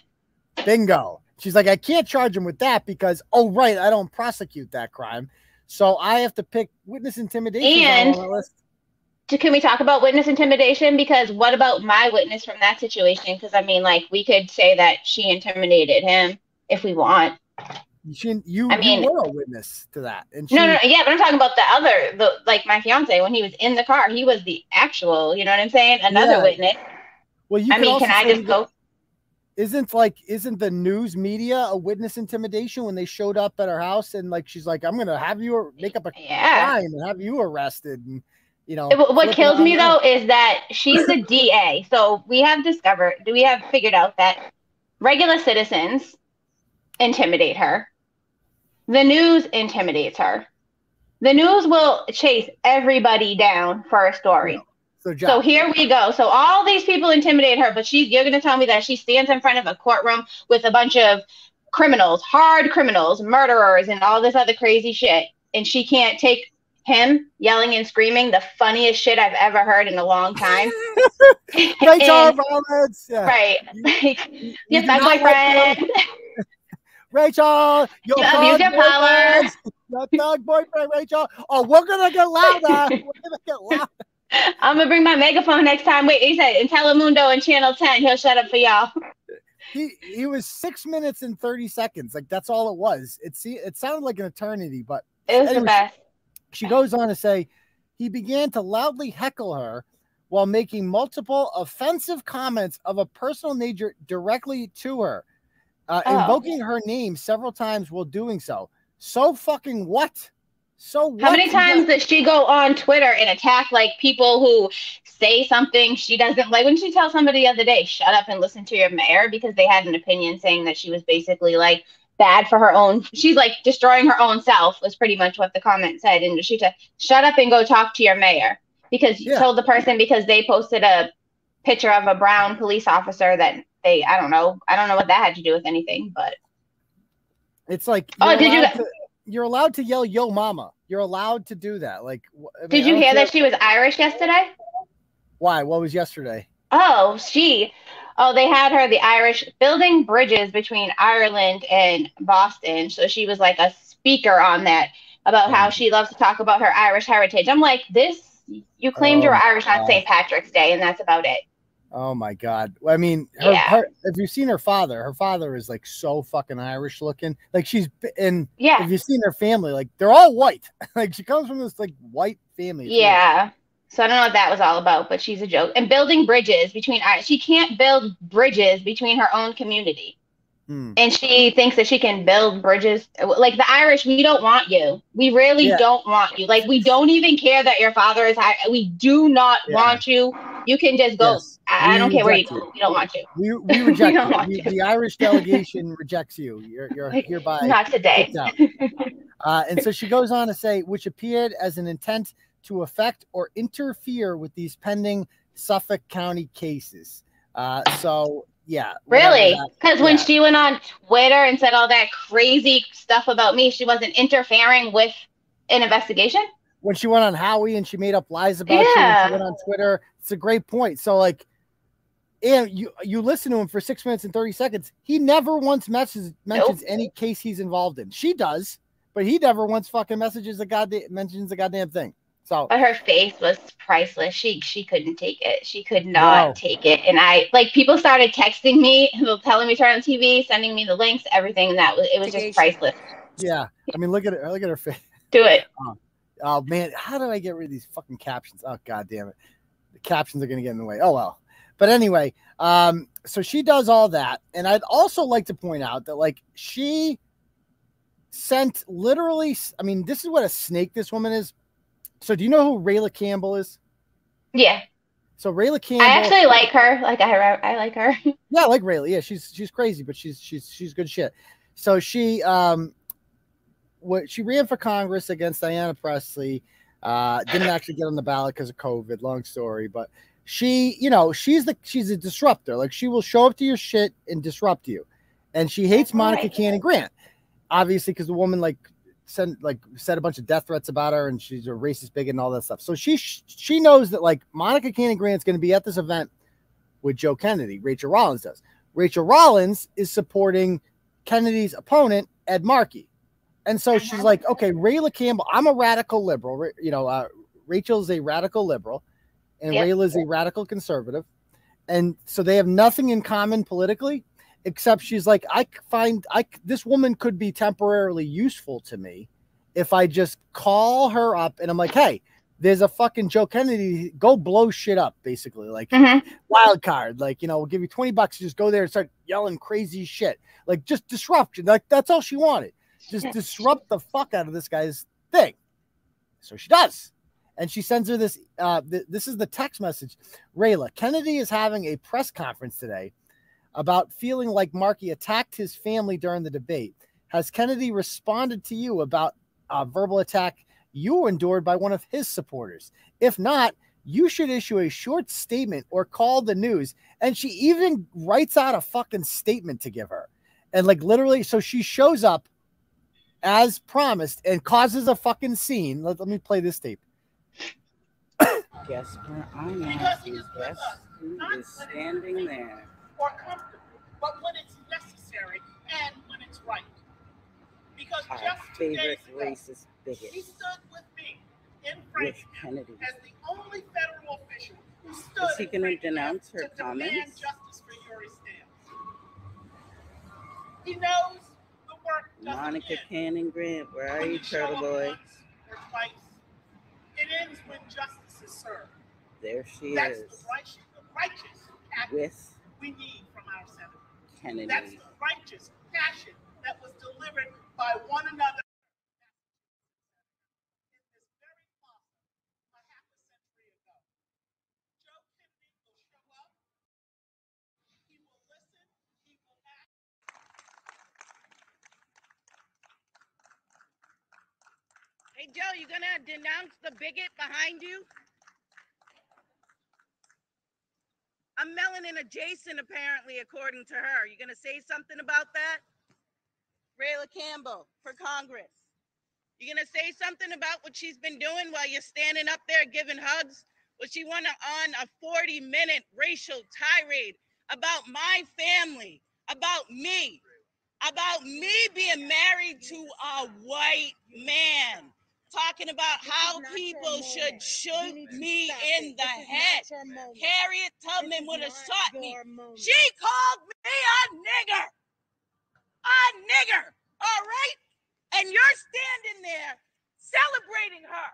Bingo. She's like, I can't charge him with that because, oh, right, I don't prosecute that crime. So I have to pick witness intimidation. And-. Can we talk about witness intimidation? Because what about my witness from that situation? Because I mean, like, we could say that she intimidated him if we want. She, you, I mean- you were a witness to that. And she, No, no, no, yeah, but I'm talking about the other, the like my fiance when he was in the car, he was the actual. You know what I'm saying? Another Yeah. witness. well, you I mean, can I just go? Isn't like, isn't the news media a witness intimidation when they showed up at her house and like she's like, I'm gonna have you make up a Yeah. crime and have you arrested and you know. What kills me though is that she's a DA. So we have discovered, we have figured out that regular citizens intimidate her. The news intimidates her. The news will chase everybody down for a story. So, So here we go. So all these people intimidate her, but she's you're gonna tell me that she stands in front of a courtroom with a bunch of criminals, hard criminals, murderers, and all this other crazy shit, and she can't take him yelling and screaming the funniest shit I've ever heard in a long time. great job, And- Rollins. Yeah. right. Like, You yes, do my not like boyfriend. Rachael, your You abuse your power. boyfriend, Your thug boyfriend, Rachael. Oh, we're gonna get louder. we're gonna get louder. I'm gonna bring my megaphone next time. Wait, he said in Telemundo and Channel 10, he'll shut up for y'all. He he was six minutes and thirty seconds. Like that's all it was. It see it sounded like an eternity, but It was the Anyways, best. She goes on to say he began to loudly heckle her while making multiple offensive comments of a personal nature directly to her, uh, Oh. invoking her name several times while doing so. So fucking what? So what? How many times does she go on Twitter and attack like people who say something she doesn't like? When she tell somebody the other day, shut up and listen to your mayor because they had an opinion saying that she was basically like bad for her own. She's like destroying her own self was pretty much what the comment said. And she said, shut up and go talk to your mayor because you Yeah. told the person because they posted a picture of a brown police officer that they I don't know I don't know what that had to do with anything, but It's like Oh, did you- to- you're allowed to yell "Yo, mama." You're allowed to do that. Like, I mean, did you hear care- that she was Irish yesterday? Why? What was yesterday? Oh, she. Oh, they had her the Irish building bridges between Ireland and Boston. So she was like a speaker on that about how oh. she loves to talk about her Irish heritage. I'm like, this you claimed you Oh were Irish on St. Patrick's Day, and that's about it. Oh my god! I mean, her, Yeah. her, if you've seen her father, her father is like so fucking Irish looking. Like she's and Yeah. if you've seen her family, like they're all white. like she comes from this like white family. Yeah. So I don't know what that was all about, but she's a joke. And building bridges between she can't build bridges between her own community. Hmm. And she thinks that she can build bridges like the Irish. We don't want you. We really Yeah. don't want you. Like we don't even care that your father is. Irish. We do not Yeah. want you. You can just go. Yes. I, I don't care where you go. We don't want you. We, we reject don't you. want We- you. the Irish delegation rejects you. You're you're hereby Not today. Uh, and so she goes on to say, which appeared as an intent to affect or interfere with these pending Suffolk County cases. Uh, so yeah, Really? Because when she went on Twitter and said all that crazy stuff about me, she wasn't interfering with an investigation. when she went on Howie and she made up lies about you, Yeah. she went on Twitter. It's a great point. So like, and you you listen to him for six minutes and thirty seconds. He never once mentions mentions any case he's involved in. She does, but he never once fucking messages a goddamn mentions a goddamn thing. So But her face was priceless. She she couldn't take it. She could not No. take it. And I like people started texting me, telling me to turn on TV, sending me the links, everything. And that was it was just priceless. yeah, I mean, look at her. Look at her face. Do it. Oh man, how do I get rid of these fucking captions? Oh god damn it. The captions are gonna get in the way. Oh well. But anyway, um, so she does all that. And I'd also like to point out that like she sent literally, I mean, this is what a snake this woman is. So do you know who Rayla Campbell is? Yeah. So Rayla Campbell I actually like her. Like I I like her. yeah, I like Rayla. Yeah, she's she's crazy, but she's she's she's good shit. So she um what she ran for Congress against Ayanna Presley. Uh didn't actually get on the ballot because of COVID, long story, but she, you know, she's the she's a disruptor. Like she will show up to your shit and disrupt you. And she hates Monica right. Cannon Grant. Obviously, because the woman like sent like said a bunch of death threats about her and she's a racist bigot and all that stuff. So she she knows that like Monica Cannon Grant's going to be at this event with Joe Kennedy. Rachael Rollins does. Rachael Rollins is supporting Kennedy's opponent, Ed Markey. And so she's like, okay, Rayla Campbell, I'm a radical liberal. You know, uh, Rachael's a radical liberal and Yep. Rayla's a radical conservative. And so they have nothing in common politically, except she's like, i find i this woman could be temporarily useful to me if I just call her up and I'm like, hey, there's a fucking Joe Kennedy, go blow shit up, basically. Like Mhm. wild card. Like, you know, we'll give you 20 bucks, just go there and start yelling crazy shit. Like just disruption. Like that's all she wanted. Just disrupt the fuck out of this guy's thing. So she does. and she sends her this. Uh, th- this is the text message. Rayla Kennedy is having a press conference today about feeling like Markey attacked his family during the debate. Has Kennedy responded to you about a verbal attack you endured by one of his supporters? If not, you should issue a short statement or call the news. And she even writes out a fucking statement to give her. And like literally, so she shows up as promised and causes a fucking scene. Let, let me play this tape. Guess where I'm at? Guess who is standing there? Or comfortable, but when it's necessary and when it's right. Because Our just days favorite ago, racist he bigot stood with me in Framingham Kennedy. as the only federal official who stood Is he going to denounce her to comments? justice for Eurie Stamps. He knows the work doesn't Monica end Cannon Grant, where are you, Turtle Boy? once or twice. It ends when justice is served. There she That's is the righteous, the righteous act with we need from our senator. That's the righteous passion that was delivered by one another. in this very plaza a half a century ago. Joe Kennedy will show up. He will listen. He will act. Hey, Joe, you gonna denounce the bigot behind you? I'm melanin adjacent, apparently, according to her. You gonna say something about that? Rayla Campbell for Congress. You gonna say something about what she's been doing while you're standing up there giving hugs? Was she went on a 40 minute racial tirade about my family, about me, about me being married to a white man, talking about how people should shoot me in the head. Harriet Tubman would have shot me. She called me a nigger. A nigger. All right? And you're standing there celebrating her.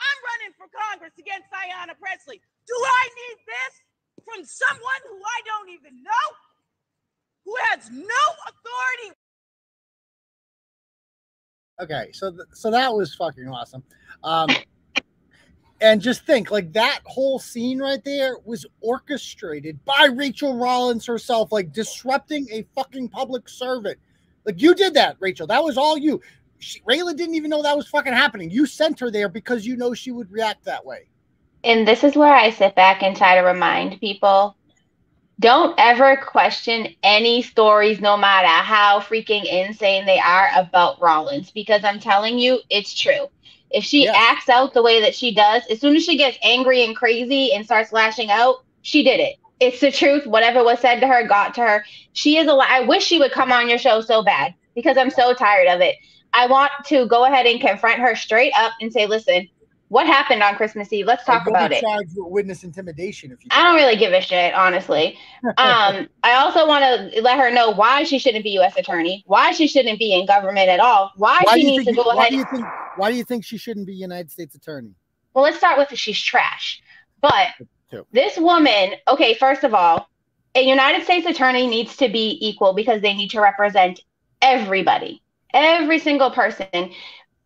I'm running for Congress against Ayanna Presley. Do I need this from someone who I don't even know? Who has no authority Okay, so th- so that was fucking awesome. Um, and just think, like that whole scene right there was orchestrated by Rachael Rollins herself, like disrupting a fucking public servant. Like you did that, Rachael. That was all you. She, Rayla didn't even know that was fucking happening. You sent her there because you know she would react that way. And this is where I sit back and try to remind people don't ever question any stories, no matter how freaking insane they are about Rollins, because I'm telling you, it's true. If she Yes. acts out the way that she does, as soon as she gets angry and crazy and starts lashing out, she did it. It's the truth. Whatever was said to her got to her. She is a li- I wish she would come on your show so bad because I'm so tired of it. I want to go ahead and confront her straight up and say, listen, what happened on Christmas Eve? Let's talk about it. With witness intimidation if you. I don't really give a shit, honestly. Um, I also want to let her know why she shouldn't be U.S. attorney, why she shouldn't be in government at all, why, Why she needs to go why ahead. do you think? Why do you think she shouldn't be United States attorney? Well, let's start with she's trash. But this woman, okay, first of all, a United States attorney needs to be equal because they need to represent everybody, every single person.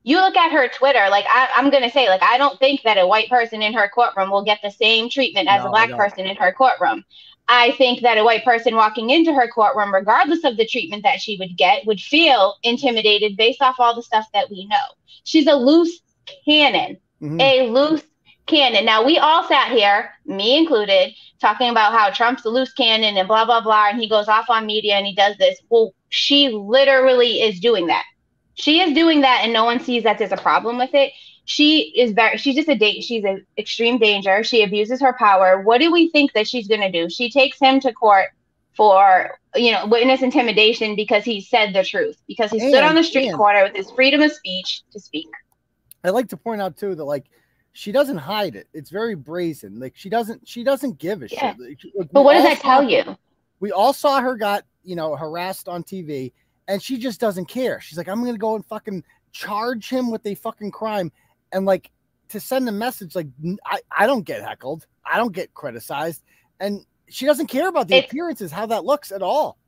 You look at her Twitter, like I, I'm gonna say, like I don't think that a white person in her courtroom will get the same treatment as No, a black person in her courtroom. I think that a white person walking into her courtroom, regardless of the treatment that she would get, would feel intimidated based off all the stuff that we know. She's a loose cannon, Mhm. a loose cannon. Now, we all sat here, me included, talking about how Trump's a loose cannon and blah, blah, blah. And he goes off on media and he does this. Well, she literally is doing that. She is doing that, and no one sees that there's a problem with it. She is very, she's just a date. She's an extreme danger. She abuses her power. What do we think that she's going to do? She takes him to court for, you know, witness intimidation because he said the truth, because he stood on the street and- corner with his freedom of speech to speak. I like to point out too that like she doesn't hide it. It's very brazen. Like she doesn't she doesn't give a Yeah. shit. Like, But what does that tell you? We all saw her got, you know, harassed on TV and she just doesn't care. She's like, I'm gonna go and fucking charge him with a fucking crime. And like to send a message like I I don't get heckled, I don't get criticized, and she doesn't care about the It's- appearances, how that looks at all.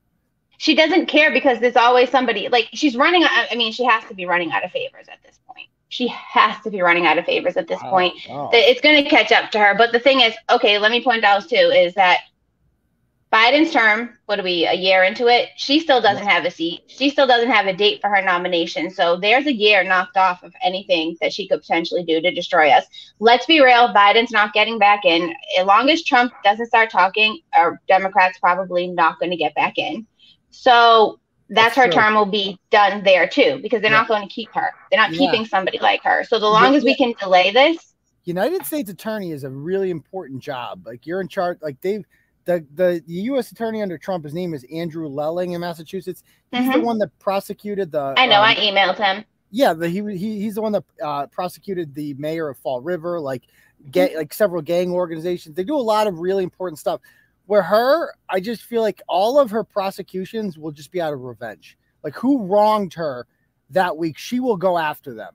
she doesn't care because there's always somebody like she's running I mean she has to be running out of favors at this point. She has to be running out of favors at this Oh, point. oh. It's going to catch up to her. But the thing is, okay, let me point out too, is that Biden's term, what are we, a year into it? She still doesn't have a seat. She still doesn't have a date for her nomination. So there's a year knocked off of anything that she could potentially do to destroy us. Let's be real, Biden's not getting back in. As long as Trump doesn't start talking, our Democrats probably not going to get back in. So that's, That's her true. term will be done there too, because they're not going to keep her. They're not Yeah. keeping somebody like her. So the long as we can delay this, United States Attorney is a really important job. Like you're in charge. Like they, the the U.S. Attorney under Trump, his name is Andrew Lelling in Massachusetts. He's the Mhm. one that prosecuted the. I know um, I emailed him. Yeah, the, he he he's the one that uh, prosecuted the mayor of Fall River, like ga- like several gang organizations. They do a lot of really important stuff. Where her, I just feel like all of her prosecutions will just be out of revenge. Like who wronged her that week, she will go after them.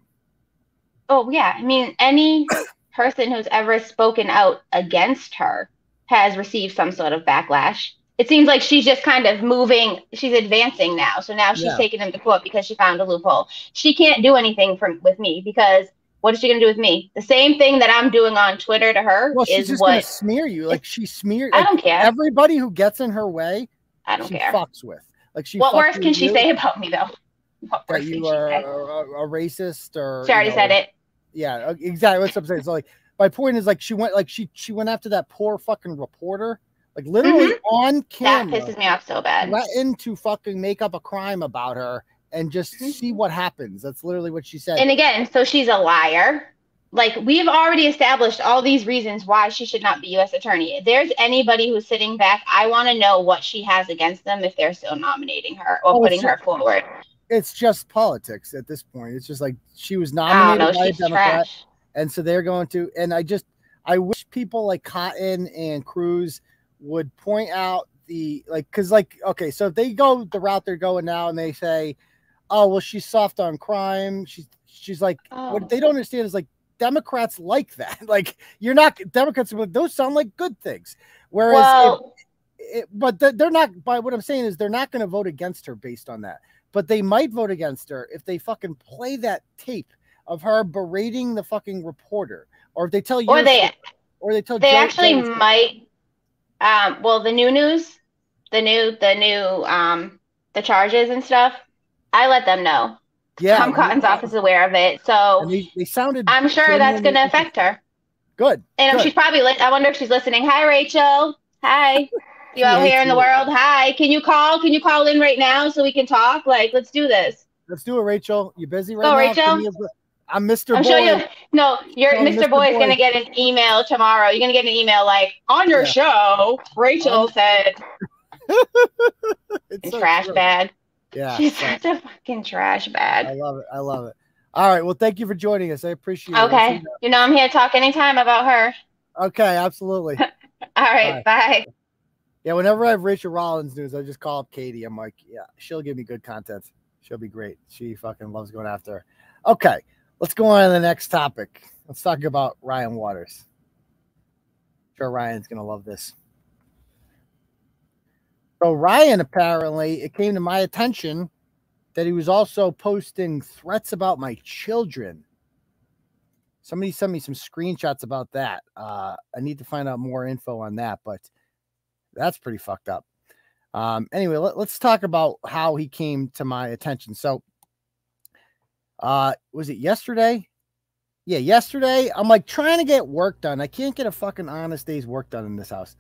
Oh yeah, I mean any person who's ever spoken out against her has received some sort of backlash. It seems like she's just kind of moving, she's advancing now. So now she's Yeah. taking him to court because she found a loophole. She can't do anything from with me because what is she gonna do with me? The same thing that I'm doing on Twitter to her is what Well, she's is what smear you. Like she smeared. I don't care. Everybody who gets in her way, I don't she care. fucks with. Like she. what worse can she say about me though? What That you are a, a- racist or. She already you know, said it. Yeah, exactly. What's I'm saying. So like, my point is like she went like she she went after that poor fucking reporter, like literally on Mm-hmm. That camera, pisses me off so bad. threatened to fucking make up a crime about her and just see what happens. That's literally what she said. Mm-hmm. And again, so she's a liar. Like we've already established all these reasons why she should not be U.S. attorney. If there's anybody who's sitting back, I want to know what she has against them if they're still nominating her or Oh, putting so- her forward. it's just politics at this point. It's just like she was nominated know. by a Democrat, trash. And so they're going to. And I just I wish people like Cotton and Cruz would point out the like because like okay, so if they go the route they're going now and they say, oh well, she's soft on crime. She's she's like Oh. what they oh. don't understand is like Democrats like that. Like you're not Democrats, but those sound like good things. Whereas, Well, it, but they're not. By what I'm saying is, they're not going to vote against her based on that. But they might vote against her if they fucking play that tape of her berating the fucking reporter, or if they tell you, or they or they tell they Joe- actually Joe- might. Um, well, the new news, the new the new um the charges and stuff. I let them know. yeah, Tom Cotton's office is aware of it, so they, they sounded. I'm sure that's going to affect her. Good. And good. she's probably, li- I wonder if she's listening. Hi, Rachael. Hi. You out here in the world? Hi. Can you call? Can you call in right now so we can talk? Like, let's do this. Let's do it, Rachael. You busy right Go, now? Rachael. Give me a- I'm Mr. I'm Boy. sure you. No, your Call Mr. Mr. Boy is gonna get an email tomorrow. You're gonna get an email like on your Yeah. show. Rachael said It's so trash true. bag. Yeah. She's such a fucking trash bad. I love it. I love it. All right. Well, thank you for joining us. I appreciate it. Okay, you know I'm here to talk anytime about her. Okay. Absolutely. All right, bye. Yeah, whenever I have Rachael Rollins news, I just call up Katie. I'm like, yeah, she'll give me good content. She'll be great. She fucking loves going after her. Okay, let's go on to the next topic. Let's talk about Rian Waters. sure Rian's gonna love this. So Rian apparently it came to my attention that he was also posting threats about my children. Somebody sent me some screenshots about that. Uh, I need to find out more info on that, but that's pretty fucked up. Um, anyway, let, us talk about how he came to my attention. So, uh, was it yesterday? Yeah, yesterday. I'm like trying to get work done. I can't get a fucking honest day's work done in this house.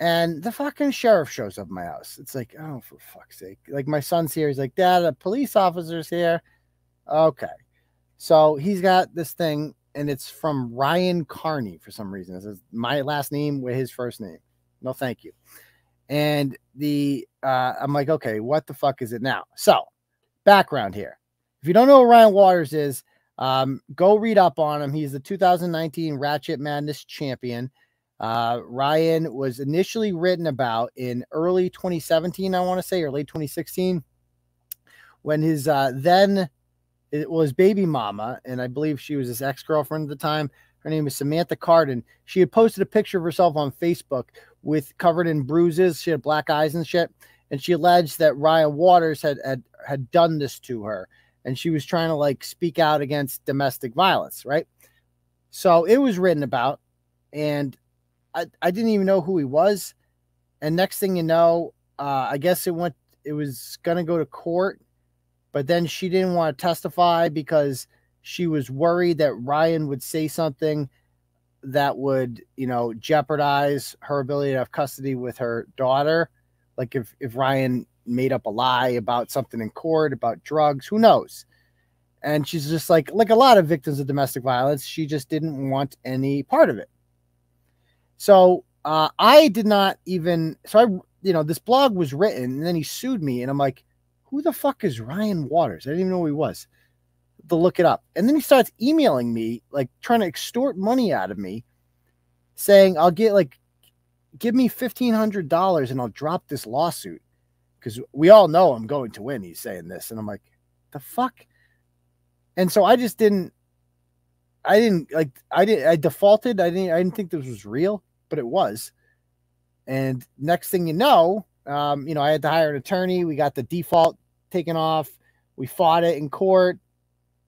And the fucking sheriff shows up my house. It's like, oh, for fuck's sake. Like, my son's here. He's like, Dad, a police officer's here. Okay. So he's got this thing, and it's from Rian Kearney for some reason. It says my last name with his first name. No, thank you. And the uh, I'm like, okay, what the fuck is it now? So, background here. If you don't know who Rian Waters is, um, go read up on him. He's the 2019 Ratchet Madness champion. Uh, Rian was initially written about in early 2017, I want to say, or late 2016, when his uh, then it was baby mama, and I believe she was his ex girlfriend at the time. Her name is Samantha Cardin. She had posted a picture of herself on Facebook with covered in bruises. She had black eyes and shit, and she alleged that Rian Waters had had had done this to her. And she was trying to like speak out against domestic violence, right? So it was written about, and I, I didn't even know who he was. And next thing you know, uh, I guess it went, it was gonna go to court, but then she didn't want to testify because she was worried that Rian would say something that would, you know, jeopardize her ability to have custody with her daughter. Like if if Rian made up a lie about something in court about drugs, who knows? And she's just like like a lot of victims of domestic violence, she just didn't want any part of it. So uh, I did not even so I you know this blog was written and then he sued me and I'm like, who the fuck is Rian Waters? I didn't even know who he was. To look it up. And then he starts emailing me, like trying to extort money out of me, saying, I'll get like give me fifteen hundred dollars and I'll drop this lawsuit. Because we all know I'm going to win. He's saying this. And I'm like, the fuck? And so I just didn't I didn't like I didn't, I defaulted. I didn't I didn't think this was real, but it was. And next thing you know, um, you know, I had to hire an attorney. We got the default taken off. We fought it in court.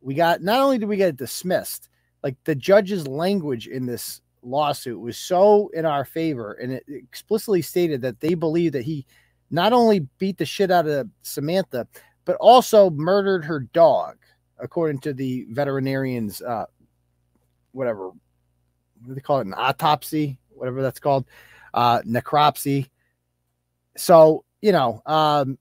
We got not only did we get it dismissed, like the judge's language in this lawsuit was so in our favor, and it explicitly stated that they believe that he not only beat the shit out of Samantha, but also murdered her dog, according to the veterinarian's uh, whatever what do they call it, an autopsy, whatever that's called, uh, necropsy. So you know, um,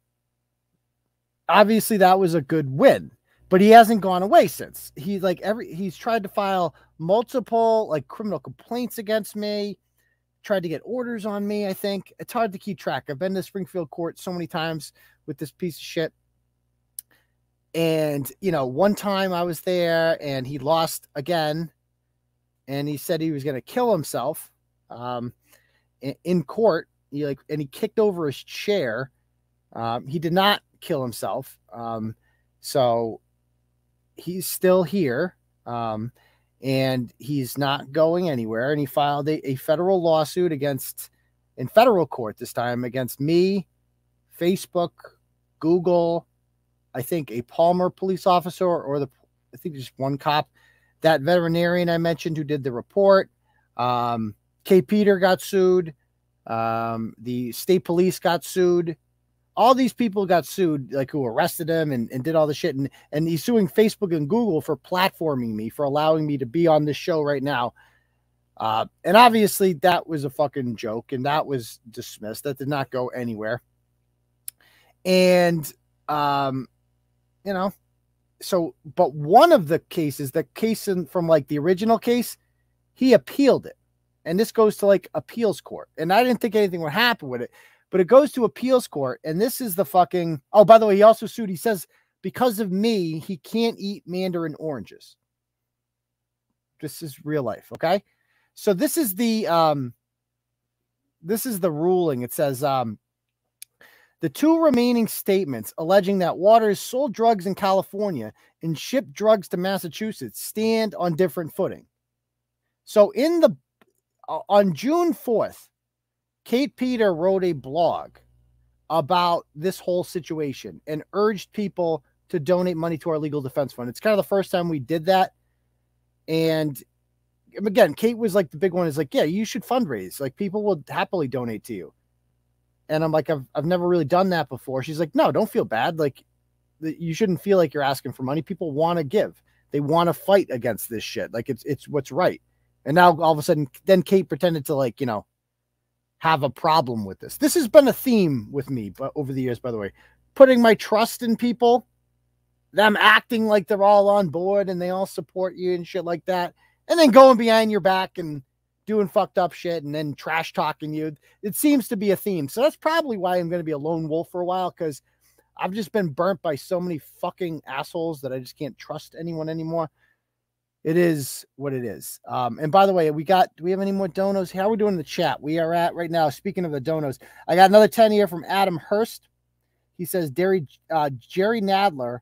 obviously that was a good win but he hasn't gone away since. He's like every he's tried to file multiple like criminal complaints against me, tried to get orders on me. I think it's hard to keep track. I've been to Springfield court so many times with this piece of shit. And you know, one time I was there and he lost again, and he said he was going to kill himself um, in, court. He like and he kicked over his chair. Um, he did not kill himself. Um, so he's still here um, and he's not going anywhere. And he filed a, a, federal lawsuit against, in federal court this time, against me, Facebook, Google, I think a Palmer police officer or the, I think just one cop, that veterinarian I mentioned who did the report. Um, K. Peter got sued. Um, the state police got sued all these people got sued, like who arrested him and, and did all the shit. And, and he's suing Facebook and Google for platforming me, for allowing me to be on this show right now. Uh, and obviously that was a fucking joke and that was dismissed. That did not go anywhere. And, um, you know, so, but one of the cases, the case in, from like the original case, he appealed it. And this goes to like appeals court. And I didn't think anything would happen with it but it goes to appeals court. And this is the fucking. Oh, by the way, he also sued. He says because of me, he can't eat mandarin oranges. This is real life. Okay. So this is the um this is the ruling. It says um the two remaining statements alleging that Waters sold drugs in California and shipped drugs to Massachusetts stand on different footing. So in the uh, on June 4th, Kate Peter wrote a blog about this whole situation and urged people to donate money to our legal defense fund. It's kind of the first time we did that. And um, again, Kate was like the big one is like, yeah, you should fundraise. Like people will happily donate to you. And I'm like, I've, I've never really done that before. She's like, no, don't feel bad. Like you shouldn't feel like you're asking for money. People want to give. They want to fight against this shit. Like it's, it's what's right. And now all of a sudden, then Kate pretended to like, you know, have a problem with this. This has been a theme with me but over the years, by the way, putting my trust in people, them acting like they're all on board and they all support you and shit like that, and then going behind your back and doing fucked up shit and then trash talking you. It seems to be a theme. So that's probably why I'm going to be a lone wolf for a while because I've just been burnt by so many fucking assholes that I just can't trust anyone anymore it is what it is. Um, and by the way, we got do we have any more donos? How are we doing in the chat? We are at right now. Speaking of the donos, I got another 10 here from Adam Hurst. He says Jerry uh, Jerry Nadler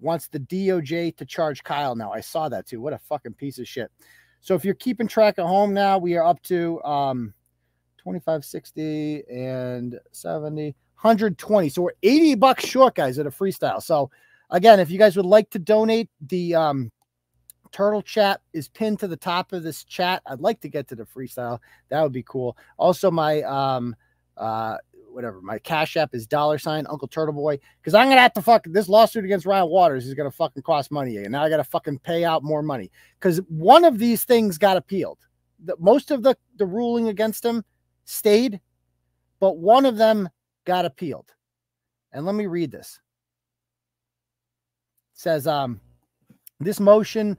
wants the DOJ to charge Kyle now. I saw that too. What a fucking piece of shit. So if you're keeping track at home now, we are up to um 25, 60, and 70, 120. So we're 80 bucks short, guys, at a freestyle. So Again, if you guys would like to donate, the um, turtle chat is pinned to the top of this chat. I'd like to get to the freestyle. That would be cool. Also, my um, uh, whatever, my cash app is dollar sign Uncle Turtle Boy because I'm gonna have to fuck this lawsuit against Rian Waters is gonna fucking cost money, and now I gotta fucking pay out more money because one of these things got appealed. The, most of the the ruling against him stayed, but one of them got appealed. And let me read this. It says um this motion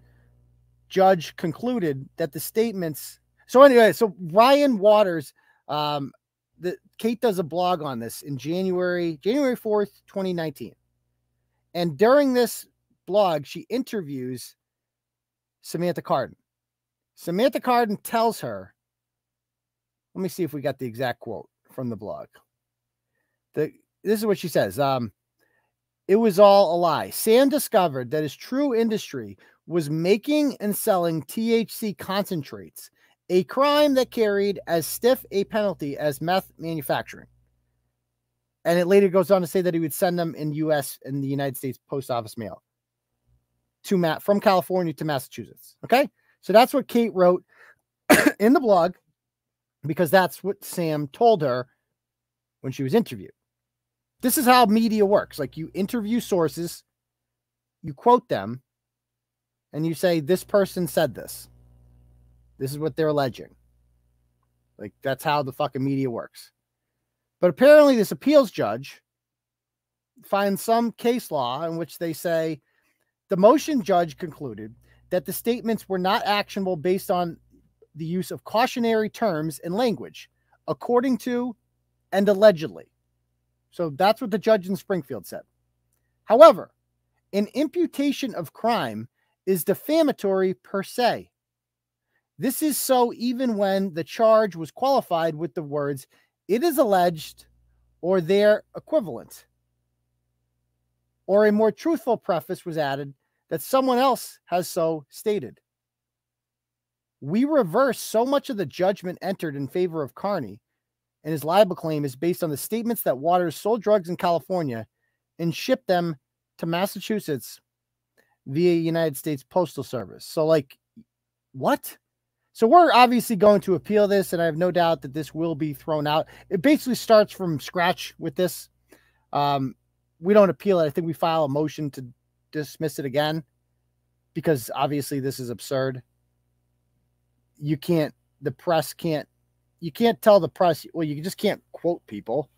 judge concluded that the statements so anyway so rian waters um the kate does a blog on this in january january 4th 2019 and during this blog she interviews samantha Carden. samantha Carden tells her let me see if we got the exact quote from the blog the this is what she says um it was all a lie. Sam discovered that his true industry was making and selling THC concentrates, a crime that carried as stiff a penalty as meth manufacturing. And it later goes on to say that he would send them in US in the United States post office mail to Matt from California to Massachusetts. Okay. So that's what Kate wrote in the blog because that's what Sam told her when she was interviewed. This is how media works. Like you interview sources, you quote them, and you say, This person said this. This is what they're alleging. Like that's how the fucking media works. But apparently, this appeals judge finds some case law in which they say the motion judge concluded that the statements were not actionable based on the use of cautionary terms and language, according to and allegedly. So that's what the judge in Springfield said. However, an imputation of crime is defamatory per se. This is so even when the charge was qualified with the words, it is alleged or their equivalent. Or a more truthful preface was added that someone else has so stated. We reverse so much of the judgment entered in favor of Kearney and his libel claim is based on the statements that Waters sold drugs in California and shipped them to Massachusetts via United States Postal Service. So, like, what? So, we're obviously going to appeal this, and I have no doubt that this will be thrown out. It basically starts from scratch with this. Um, we don't appeal it. I think we file a motion to dismiss it again because obviously this is absurd. You can't, the press can't you can't tell the press. Well, you just can't quote people.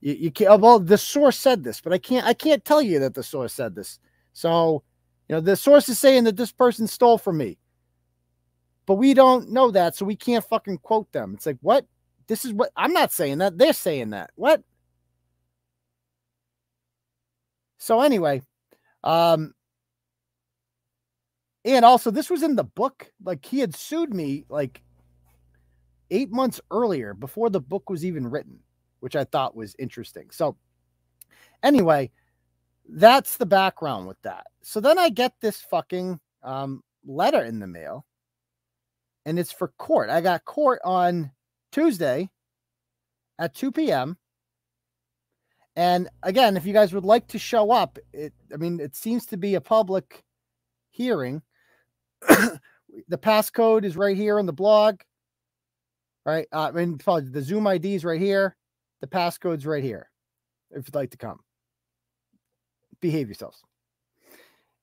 You, you can't. Well, the source said this, but I can't. I can't tell you that the source said this. So, you know, the source is saying that this person stole from me, but we don't know that, so we can't fucking quote them. It's like what? This is what I'm not saying that. They're saying that. What? So anyway, um, and also this was in the book. Like he had sued me like eight months earlier before the book was even written, which I thought was interesting. So, anyway, that's the background with that. So then I get this fucking um, letter in the mail, and it's for court. I got court on Tuesday at 2 p.m. And again, if you guys would like to show up, it I mean, it seems to be a public hearing. the passcode is right here on the blog right? Uh, I mean, the Zoom ID is right here. The passcode's right here. If you'd like to come, behave yourselves.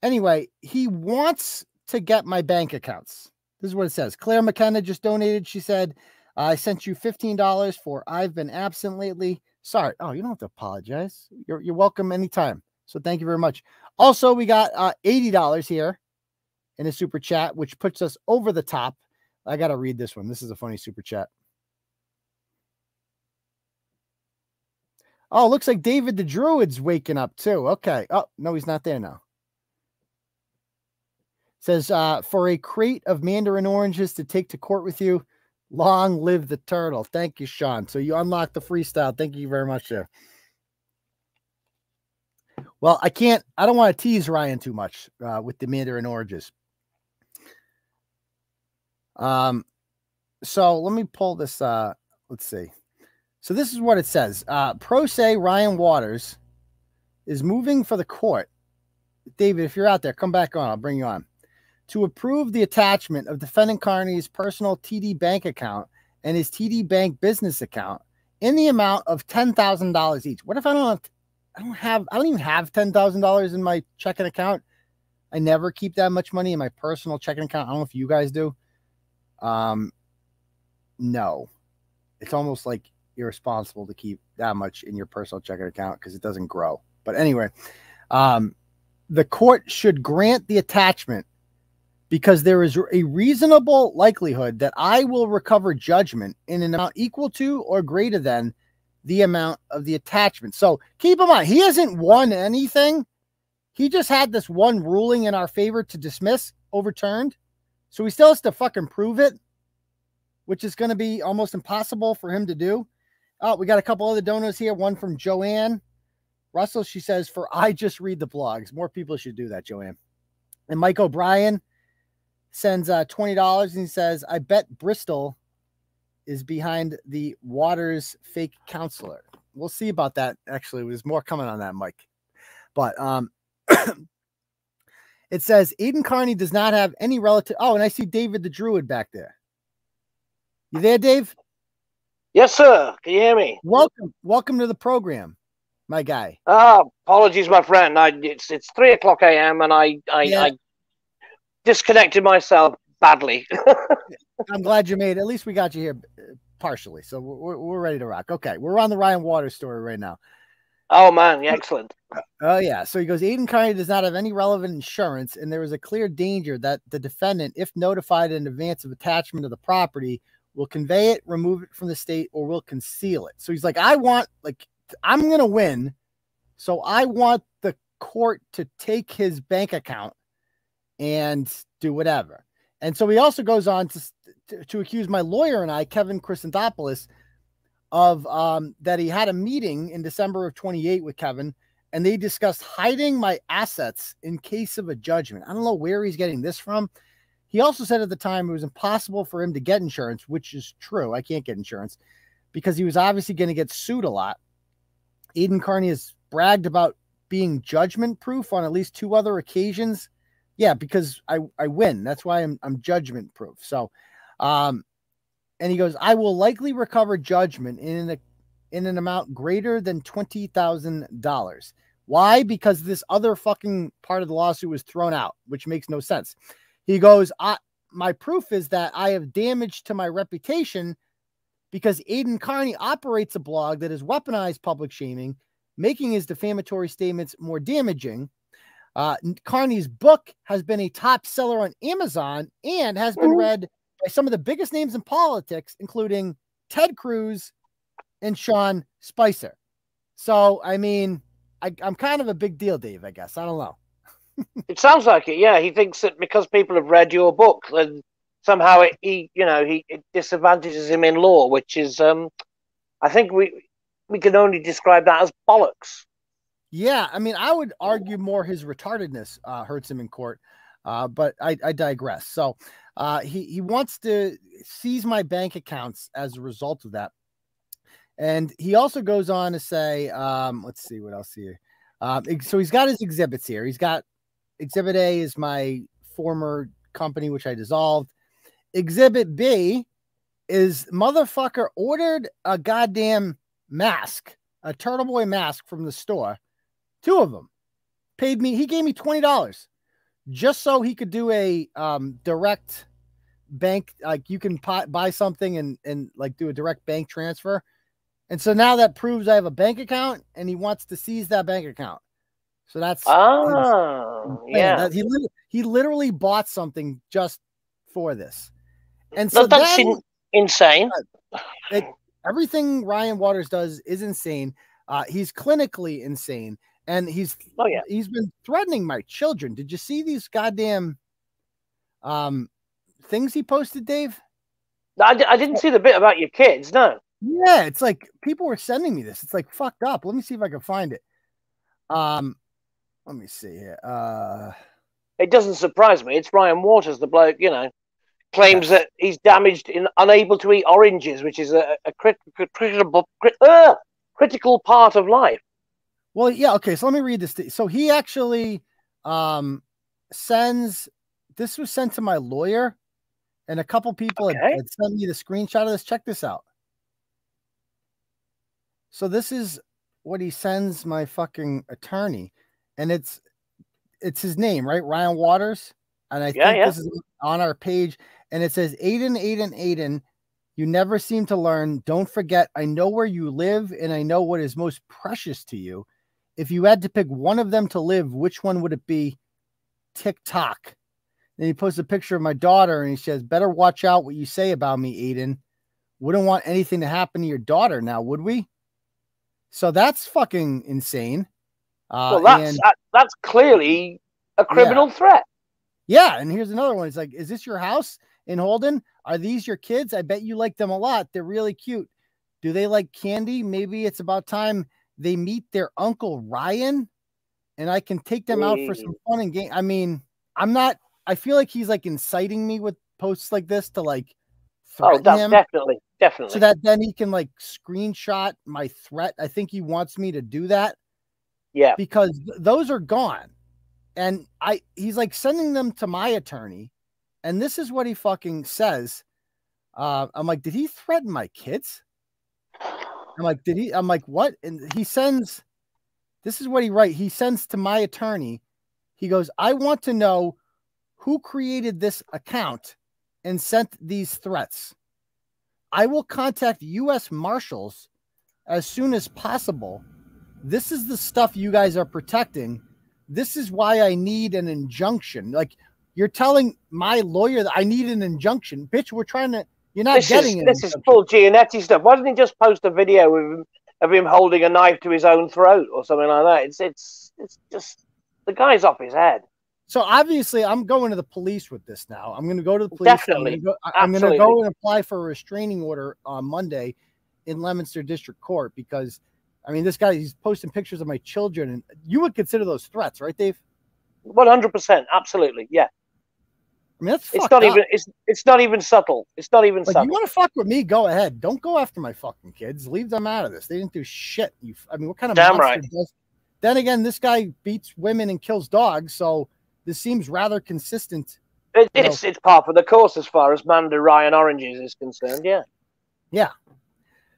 Anyway, he wants to get my bank accounts. This is what it says. Claire McKenna just donated. She said, I sent you $15 for I've been absent lately. Sorry. Oh, you don't have to apologize. You're, you're welcome anytime. So thank you very much. Also, we got uh, $80 here in a super chat, which puts us over the top I got to read this one. This is a funny super chat. Oh, looks like David the Druid's waking up too. Okay. Oh, no, he's not there now. Says, uh, for a crate of mandarin oranges to take to court with you, long live the turtle. Thank you, Sean. So you unlocked the freestyle. Thank you very much, sir. Well, I can't, I don't want to tease Rian too much uh, with the mandarin oranges. Um, so let me pull this. Uh, let's see. So this is what it says. Uh, pro se Rian Waters is moving for the court. David, if you're out there, come back on. I'll bring you on. To approve the attachment of defendant Kearney's personal TD bank account and his TD bank business account in the amount of ten thousand dollars each. What if I don't have, I don't have I don't even have ten thousand dollars in my checking account. I never keep that much money in my personal checking account. I don't know if you guys do. Um no. It's almost like irresponsible to keep that much in your personal checking account because it doesn't grow. But anyway, um the court should grant the attachment because there is a reasonable likelihood that I will recover judgment in an amount equal to or greater than the amount of the attachment. So keep in mind, he hasn't won anything. He just had this one ruling in our favor to dismiss overturned. So he still has to fucking prove it, which is going to be almost impossible for him to do. Oh, we got a couple other donors here. One from Joanne Russell. She says, For I just read the blogs. More people should do that, Joanne. And Mike O'Brien sends uh, $20 and he says, I bet Bristol is behind the Waters fake counselor. We'll see about that. Actually, there's more coming on that, Mike. But um, it says Aidan Kearney does not have any relative. Oh, and I see David the Druid back there. You there, Dave? Yes, sir. Can you hear me? Welcome, welcome to the program, my guy. Ah, apologies, my friend. I it's it's three o'clock a.m. and I I, Yeah. I disconnected myself badly. I'm glad you made it. At least we got you here uh, partially. So we're, we're ready to rock. Okay. We're on the Rian Waters story right now. oh man, excellent. Oh, yeah. So he goes, Aidan Kearney does not have any relevant insurance, and there is a clear danger that the defendant, if notified in advance of attachment of the property, will convey it, remove it from the state, or will conceal it. So he's like, I want, like, I'm going to win. So I want the court to take his bank account and do whatever. And so he also goes on to, to, to accuse my lawyer and I, Kevin Christopoulos, of um, that he had a meeting in December of 28 with Kevin, and they discussed hiding my assets in case of a judgment. I don't know where he's getting this from. He also said at the time it was impossible for him to get insurance, which is true. I can't get insurance because he was obviously going to get sued a lot. Aidan Kearney has bragged about being judgment proof on at least two other occasions. Yeah, because I, I win. That's why I'm I'm judgment proof. So um and he goes, I will likely recover judgment in a in an amount greater than twenty thousand dollars. Why? Because this other fucking part of the lawsuit was thrown out, which makes no sense. He goes, I my proof is that I have damage to my reputation because Aidan Kearney operates a blog that has weaponized public shaming, making his defamatory statements more damaging. Uh, Kearney's book has been a top seller on Amazon and has been read by some of the biggest names in politics, including Ted Cruz and Sean Spicer. So, I mean, I, I'm kind of a big deal, Dave, I guess. I don't know. It sounds like it. Yeah, he thinks that because people have read your book, then somehow it, he, you know, he it disadvantages him in law, which is, um, I think we we can only describe that as bollocks. Yeah, I mean, I would argue more his retardedness uh, hurts him in court, uh, but I, I digress. So uh, he he wants to seize my bank accounts as a result of that, and he also goes on to say, um, let's see what else here. Um, so he's got his exhibits here. He's got Exhibit A is my former company which I dissolved. Exhibit B is motherfucker ordered a goddamn mask, a Turtle Boy mask from the store. Two of them. Paid me he gave me $20 just so he could do a um direct bank like you can pi- buy something and and like do a direct bank transfer. And so now that proves i have a bank account and he wants to seize that bank account so that's Oh, yeah. That- he, he literally bought something just for this and so No, that's then- in, insane. it, everything Rian Waters does is insane. Uh, he's clinically insane, and he's oh yeah, he's been threatening my children. Did you see these goddamn um things he posted, Dave? I, I didn't see the bit about your kids. No, Yeah, it's like people were sending me this. It's like fucked up. Let me see if I can find it. Um, let me see here. Uh, it doesn't surprise me. It's Rian Waters, the bloke, you know, claims that he's damaged in unable to eat oranges, which is a, a crit, crit- critical crit, uh, critical part of life. Well, yeah, okay. So let me read this. So he actually um sends this was sent to my lawyer, and a couple people had, had sent me the screenshot of this. Check this out. So this is what he sends my fucking attorney, and it's it's his name, right? Rian Waters. And I Yeah, think yeah. this is on our page, and it says Aidan, Aidan, Aidan. You never seem to learn. Don't forget, I know where you live and I know what is most precious to you. If you had to pick one of them to live, which one would it be? TikTok. Then he posts a picture of my daughter and he says, Better watch out what you say about me, Aidan. Wouldn't want anything to happen to your daughter now, would we? So that's fucking insane. Uh, well, that's and- that, that's clearly a criminal threat. yeah, and here's another one. It's like, is this your house in Holden? Are these your kids? I bet you like them a lot. They're really cute. Do they like candy? Maybe it's about time they meet their uncle Rian and I can take them out for some fun and game. I mean, I'm not I feel like he's like inciting me with posts like this to like Oh, him definitely, definitely. so that then he can like screenshot my threat. I think he wants me to do that yeah. because th- those are gone. And I he's like sending them to my attorney. And this is what he fucking says. Uh, I'm like, did he threaten my kids? I'm like, did he? I'm like, what? And he sends this is what he write. He sends to my attorney. He goes, I want to know who created this account and sent these threats. I will contact U.S. Marshals as soon as possible. This is the stuff you guys are protecting. This is why I need an injunction. Like you're telling my lawyer that I need an injunction. Bitch, we're trying to, you're not this getting is this is full Giannetti stuff. Why didn't he just post a video of him, of him holding a knife to his own throat or something like that? It's it's it's just the guy's off his head. So obviously, I'm going to the police with this now. I'm going to go to the police. Definitely. I'm going to go, I'm going to go and apply for a restraining order on Monday in Leominster District Court because, I mean, this guy he's posting pictures of my children, and you would consider those threats, right, Dave? One hundred percent, absolutely, yeah. I mean, that's It's not up. even it's it's not even subtle. It's not even Like, subtle. you want to fuck with me? Go ahead. Don't go after my fucking kids. Leave them out of this. They didn't do shit. You, I mean, what kind of Damn right. does? Then again, this guy beats women and kills dogs, so this seems rather consistent. It, you know. it's it's par for the course as far as Manda Ryan Oranges is concerned. Yeah. Yeah.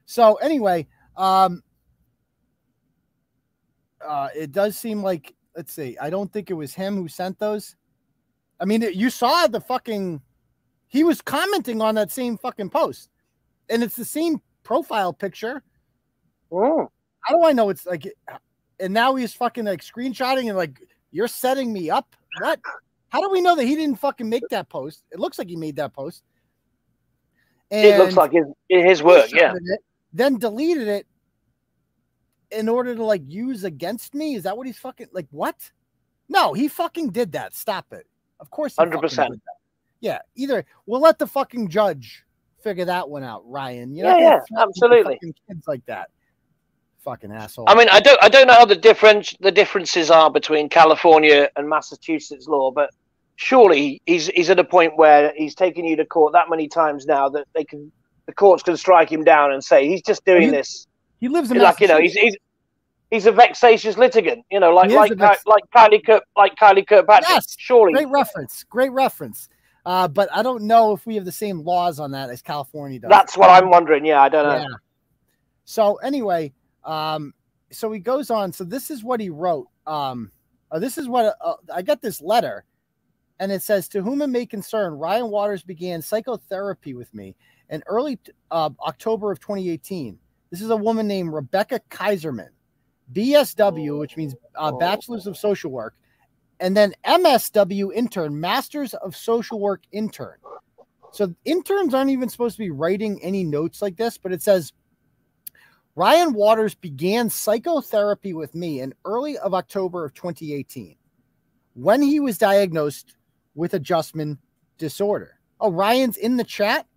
So anyway, um uh it does seem like let's see, I don't think it was him who sent those. I mean, you saw the fucking he was commenting on that same fucking post. And it's the same profile picture. Oh. How do I know it's like and now he's fucking like screenshotting and like you're setting me up? What? How do we know that he didn't fucking make that post? It looks like he made that post. And it looks like his his work. Yeah. it, then deleted it in order to like use against me. Is that what he's fucking like? What? No, he fucking did that. Stop it. Of course, 100%. Yeah. Either we'll let the fucking judge figure that one out, Rian. You're Yeah, yeah, absolutely. Kids like that. Fucking asshole. I mean, I don't I don't know how the difference the differences are between California and Massachusetts law, but surely he's he's at a point where he's taken you to court that many times now that they can the courts can strike him down and say he's just doing He- this he lives in like you know he's he's he's a vexatious litigant, you know, like like vex- like Kylie Kirk like Kylie Kirkpatrick. Yes, surely great reference. Great reference. Uh, but I don't know if we have the same laws on that as California does. that's what I'm wondering. Yeah, I don't know. Yeah. So anyway, um, so he goes on. So this is what he wrote. Um, uh, this is what uh, I got this letter, and it says, "To whom it may concern, Rian Waters began psychotherapy with me in early uh, October of 2018. This is a woman named Rebecca Kaiserman, BSW, which means uh, Bachelor's of Social Work, and then MSW intern, Masters of Social Work intern. So interns aren't even supposed to be writing any notes like this, but it says Rian Waters began psychotherapy with me in early of October of 2018 when he was diagnosed with adjustment disorder. Oh, Rian's in the chat.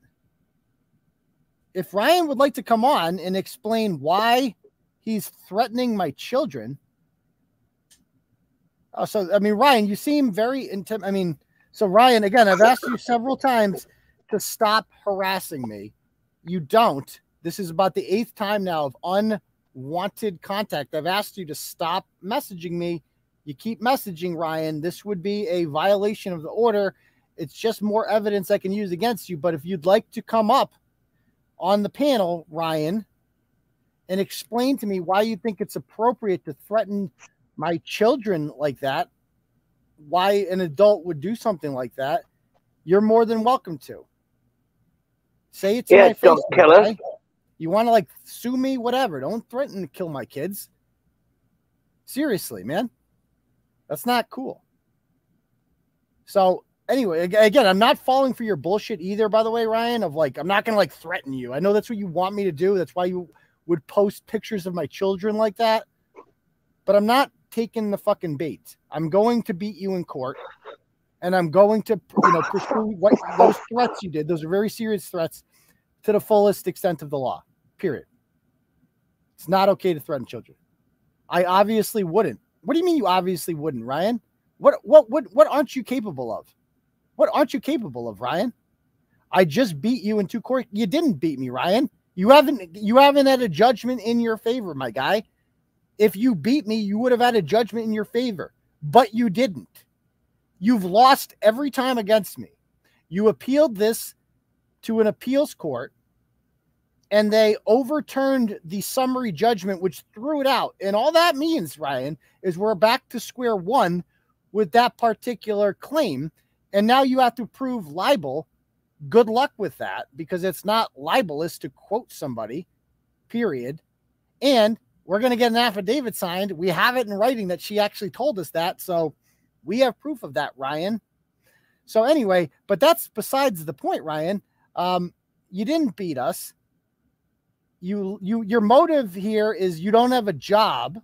If Rian would like to come on and explain why he's threatening my children. Oh, so I mean, Rian, you seem very intim. I mean, so Rian, again, I've asked you several times to stop harassing me. You don't. This is about the eighth time now of unwanted contact. I've asked you to stop messaging me. You keep messaging Rian. This would be a violation of the order. It's just more evidence I can use against you. But if you'd like to come up on the panel, Rian, and explain to me why you think it's appropriate to threaten my children like that, why an adult would do something like that, you're more than welcome to. Say it to Yeah, my face. don't kill us. okay? You want to like sue me, whatever. Don't threaten to kill my kids. Seriously, man. That's not cool. So anyway, again, I'm not falling for your bullshit either, by the way, Rian, of like, I'm not gonna like threaten you. I know that's what you want me to do. That's why you would post pictures of my children like that. But I'm not taking the fucking bait. I'm going to beat you in court. And I'm going to, you know, pursue what those threats you did. Those are very serious threats to the fullest extent of the law. Period. It's not okay to threaten children. I obviously wouldn't. What do you mean you obviously wouldn't, Rian? What what what what aren't you capable of? What aren't you capable of, Rian? I just beat you in two court. You didn't beat me, Rian. You haven't you haven't had a judgment in your favor, my guy. If you beat me, you would have had a judgment in your favor, but you didn't. You've lost every time against me. You appealed this to an appeals court and they overturned the summary judgment, which threw it out. And all that means, Rian, is we're back to square one with that particular claim. And now you have to prove libel. Good luck with that because it's not libelous to quote somebody, period. And we're going to get an affidavit signed. We have it in writing that she actually told us that. So we have proof of that, Rian. So anyway, but that's besides the point, Rian. Um, you didn't beat us you you your motive here is you don't have a job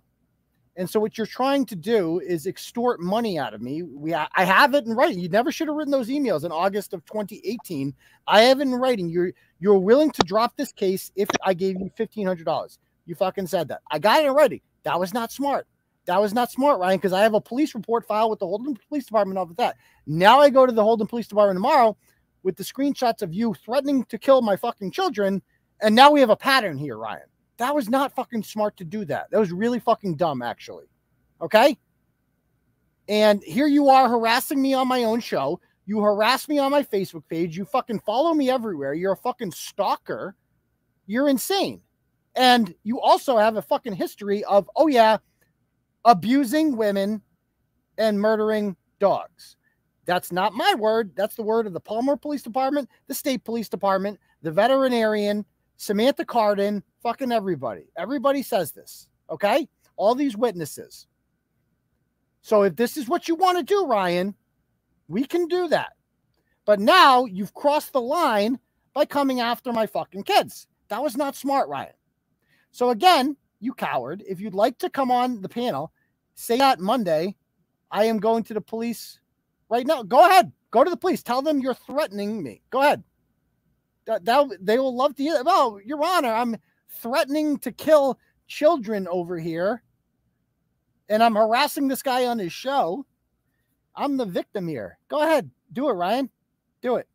and so what you're trying to do is extort money out of me. We i have it in writing. You never should have written those emails in august of 2018 i have it in writing. You're you're willing to drop this case if i gave you $1500 you fucking said that. I got it already that was not smart. That was not smart rian because i have a police report file with the holden police department off of that. Now i go to the holden police department tomorrow with the screenshots of you threatening to kill my fucking children and now we have a pattern here, Rian. That was not fucking smart to do that. That was really fucking dumb, actually. Okay. And here you are harassing me on my own show. You harass me on my Facebook page. You fucking follow me everywhere. You're a fucking stalker. You're insane. And you also have a fucking history of, oh, yeah, abusing women and murdering dogs. That's not my word. That's the word of the Palmer Police Department, the State Police Department, the veterinarian, Samantha Cardin, fucking everybody. Everybody says this. Okay. All these witnesses. So if this is what you want to do, Rian, we can do that. But now you've crossed the line by coming after my fucking kids. That was not smart, Rian. So again, you coward, if you'd like to come on the panel, say that Monday, I am going to the police right now. Go ahead. Go to the police. Tell them you're threatening me. Go ahead. That, that they will love to hear. that. Well, Your Honor, I'm threatening to kill children over here, and I'm harassing this guy on his show. I'm the victim here. Go ahead, do it, Rian. Do it.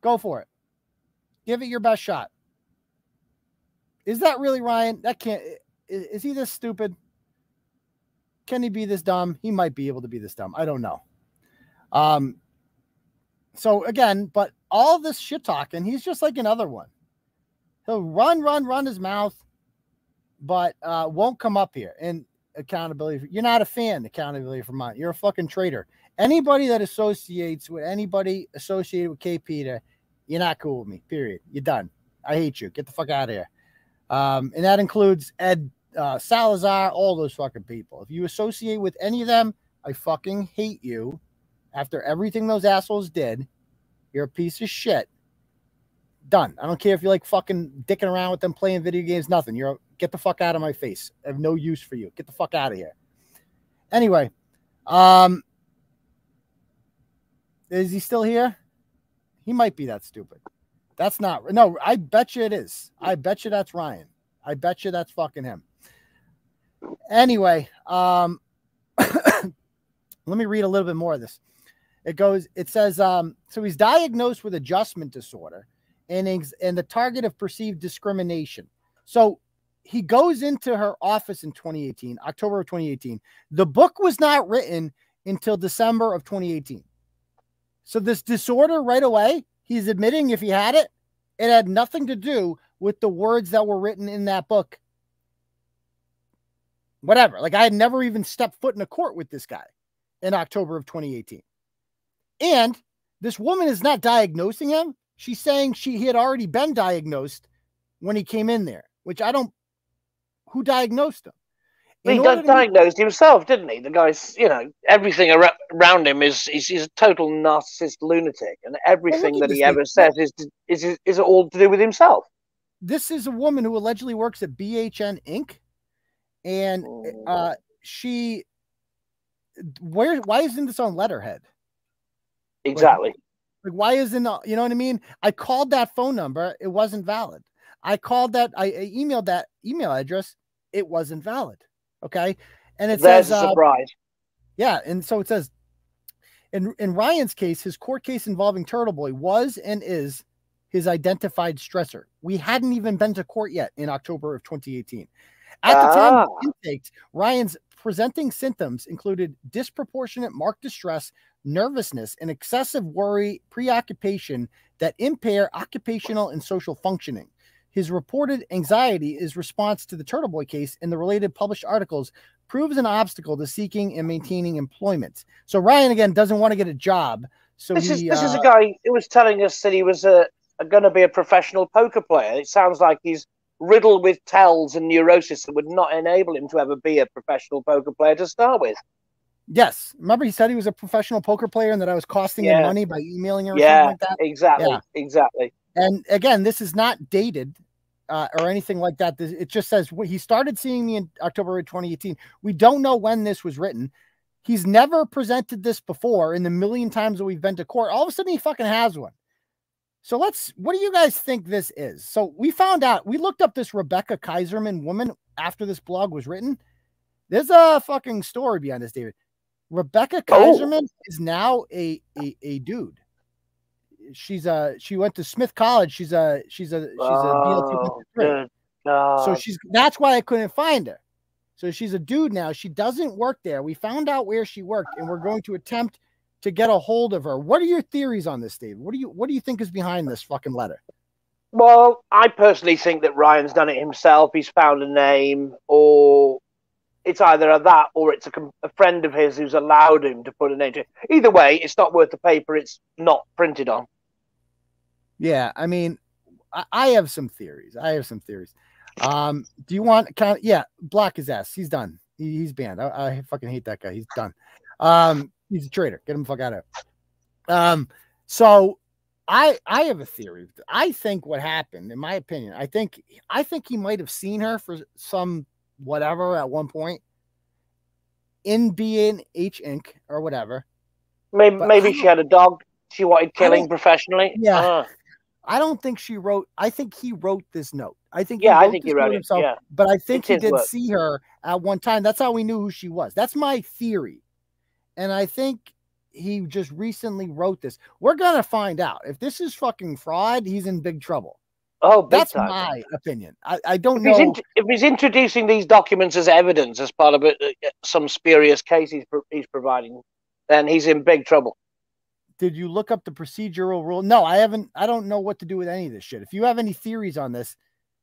Go for it. Give it your best shot. Is that really Rian? That can't. Is, is he this stupid? Can he be this dumb? He might be able to be this dumb. I don't know. Um. So again, but all this shit talking, he's just like another one. He'll run, run, run his mouth, but uh, won't come up here. And accountability, you're not a fan. Accountability for mine. You're a fucking traitor. Anybody that associates with anybody associated with KP, you're not cool with me. Period. You're done. I hate you. Get the fuck out of here. Um, and that includes Ed uh, Salazar, all those fucking people. If you associate with any of them, I fucking hate you. After everything those assholes did, you're a piece of shit. Done. I don't care if you like fucking dicking around with them playing video games, nothing. You're get the fuck out of my face. I have no use for you. Get the fuck out of here. Anyway, um is he still here? He might be that stupid. That's not no, I bet you it is. I bet you that's Rian. I bet you that's fucking him. Anyway, um let me read a little bit more of this. It goes, it says, um, so he's diagnosed with adjustment disorder and, ex- and the target of perceived discrimination. So he goes into her office in 2018, October of 2018. The book was not written until December of 2018. So this disorder right away, he's admitting if he had it, it had nothing to do with the words that were written in that book. Whatever. Like I had never even stepped foot in a court with this guy in October of 2018. And this woman is not diagnosing him. She's saying she he had already been diagnosed when he came in there, which I don't who diagnosed him. He In di- order to- diagnosed himself, didn't he? The guy's, you know, everything around him is is he's a total narcissist lunatic, and everything at that he thing. ever says is is is, is all to do with himself. this is a woman who allegedly works at BHN Inc. And uh she where why isn't this on letterhead? Exactly. Like why isn't uh, you know what I mean? I called that phone number, it wasn't valid. I called that I, I emailed that email address, it wasn't valid. Okay. And it There's says a uh, surprise. yeah, and so it says in in Rian's case, his court case involving Turtleboy was and is his identified stressor. We hadn't even been to court yet in October of 2018. At the time of Ah. intake, Rian's presenting symptoms included disproportionate marked distress, nervousness, and excessive worry, preoccupation that impair occupational and social functioning. His reported anxiety is response to the Turtleboy case and the related published articles proves an obstacle to seeking and maintaining employment. So Rian again doesn't want to get a job. So This he, is this is uh, a guy who was telling us that he was a, a going to be a professional poker player. It sounds like he's riddled with tells and neurosis that would not enable him to ever be a professional poker player to start with. Yes. Remember he said he was a professional poker player and that I was costing him money by emailing him or Yeah, something like that. exactly, Yeah. exactly. And again, this is not dated uh, or anything like that. This, it just says he started seeing me in October of 2018. We don't know when this was written. He's never presented this before in the million times that we've been to court. All of a sudden, he fucking has one. So let's, what do you guys think this is? So we found out, we looked up this Rebecca Kaiserman woman after this blog was written. There's a fucking story behind this, David. Rebecca Oh. Kaiserman is now a, a, a dude she's a she went to Smith College. She's a she's a she's a BLT Oh, 53. good So she's that's why I couldn't find her. So she's a dude now. She doesn't work there. We found out where she worked, and we're going to attempt to get a hold of her. What are your theories on this, Dave? What do you what do you think is behind this fucking letter? Well, I personally think that Rian's done it himself. He's found a name, or it's either that or it's a, a friend of his who's allowed him to put a name to it. Either way, it's not worth the paper it's not printed on. Yeah, I mean, I, I have some theories. I have some theories. Um, do you want kind of yeah, block his ass. He's done. He, he's banned. I, I fucking hate that guy. He's done. Um, he's a traitor. Get him the fuck out of here. Um, so I I have a theory. I think what happened, in my opinion, I think I think he might have seen her for some whatever at one point in BNH Inc. or whatever. Maybe But maybe she had a dog she wanted killing professionally. Yeah. Ah. I don't think she wrote. I think he wrote this note. I think Yeah, he I wrote think he wrote it, himself. yeah. But I think It's he did work. see her at one time. That's how we knew who she was. That's my theory. And I think he just recently wrote this. We're gonna find out if this is fucking fraud. He's in big trouble. Oh, That's time. my opinion. I, I don't If know. he's, if he's introducing these documents as evidence as part of a, uh, some spurious case he's, he's providing, then he's in big trouble. Did you look up the procedural rule? No, I haven't. I don't know what to do with any of this shit. If you have any theories on this,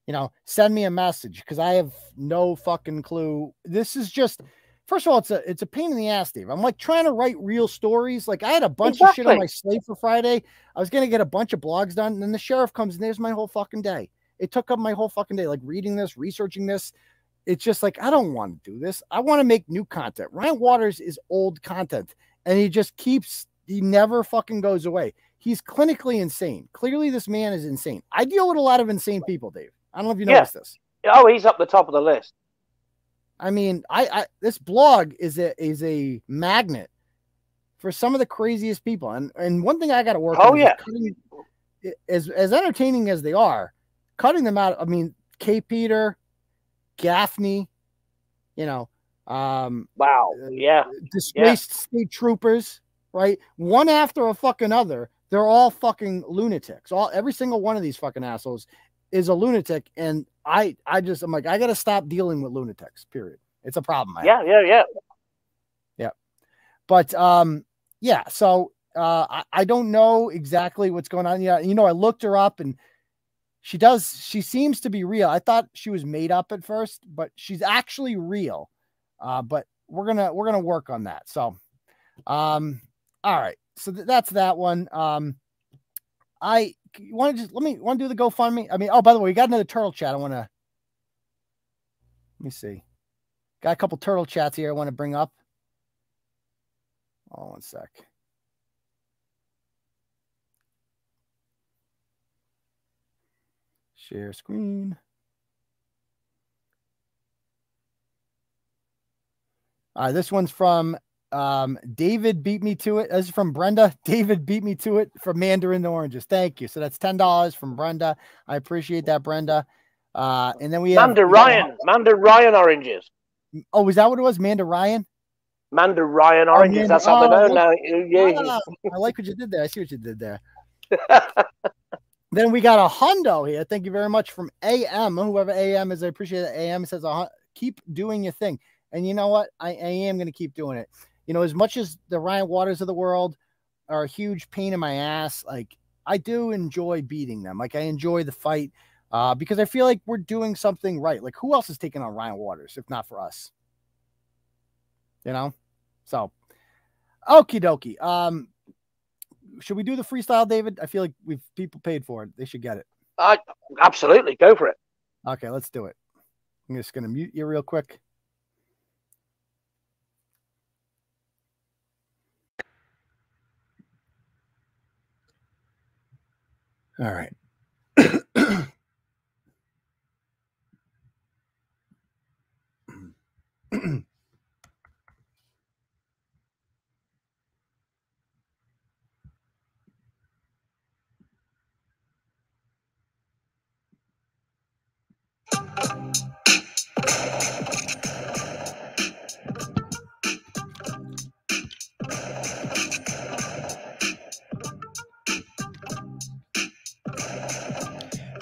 you know, send me a message because I have no fucking clue. This is just, first of all, it's a it's a pain in the ass, Dave. I'm like trying to write real stories. Like I had a bunch of shit on my slate for Friday. I was gonna get a bunch of blogs done, and then the sheriff comes and there's my whole fucking day. It took up my whole fucking day, like reading this, researching this. It's just like I don't want to do this. I want to make new content. Rian Waters is old content, and he just keeps he never fucking goes away. He's clinically insane. Clearly, this man is insane. I deal with a lot of insane people, Dave. I don't know if you Yeah. noticed this. Oh, he's up the top of the list. I mean, I, I this blog is a is a magnet for some of the craziest people. And and one thing I got to work Oh, yeah. cutting, as as entertaining as they are, cutting them out. I mean, K. Peter, Gaffney, you know, um, Wow. Yeah. disgraced state troopers, right? One after a fucking other. They're all fucking lunatics. All every single one of these fucking assholes is a lunatic, and I I just I'm like I got to stop dealing with lunatics. Period. It's a problem. I Yeah, yeah, yeah. yeah. But um, yeah. So uh, I, I don't know exactly what's going on. Yeah, you know, I looked her up and she does. She seems to be real. I thought she was made up at first, but she's actually real. Uh, but we're gonna we're gonna work on that. So, um, all right. So th- that's that one. Um, I want to just let me want to do the GoFundMe. I mean, oh, by the way, we got another turtle chat. I want to let me see. Got a couple turtle chats here I want to bring up. Oh, one sec. Share screen. All right, this one's from um, David beat me to it. This is from Brenda. David beat me to it from Mandarin Oranges. Thank you. So that's ten dollars from Brenda. I appreciate that, Brenda. Uh, and then we have Manda Ryan, Manda Ryan oranges. Oh, was that what it was? Manda Ryan. Manda Ryan oranges. Manda- That's how they oh, know now. Yeah. Ah, I like what you did there. I see what you did there. then we got a hundo here. Thank you very much from AM. Whoever AM is, I appreciate it. AM says, uh, keep doing your thing. And you know what? I, I am going to keep doing it. You know, as much as the Rian Waters of the world are a huge pain in my ass, like I do enjoy beating them. Like I enjoy the fight uh, because I feel like we're doing something right. Like who else is taking on Rian Waters if not for us? You know? So, okie dokie. Um, should we do the freestyle, David? I feel like we've people paid for it. They should get it. I, absolutely. Go for it. Okay, let's do it. I'm just gonna mute you real quick. All right.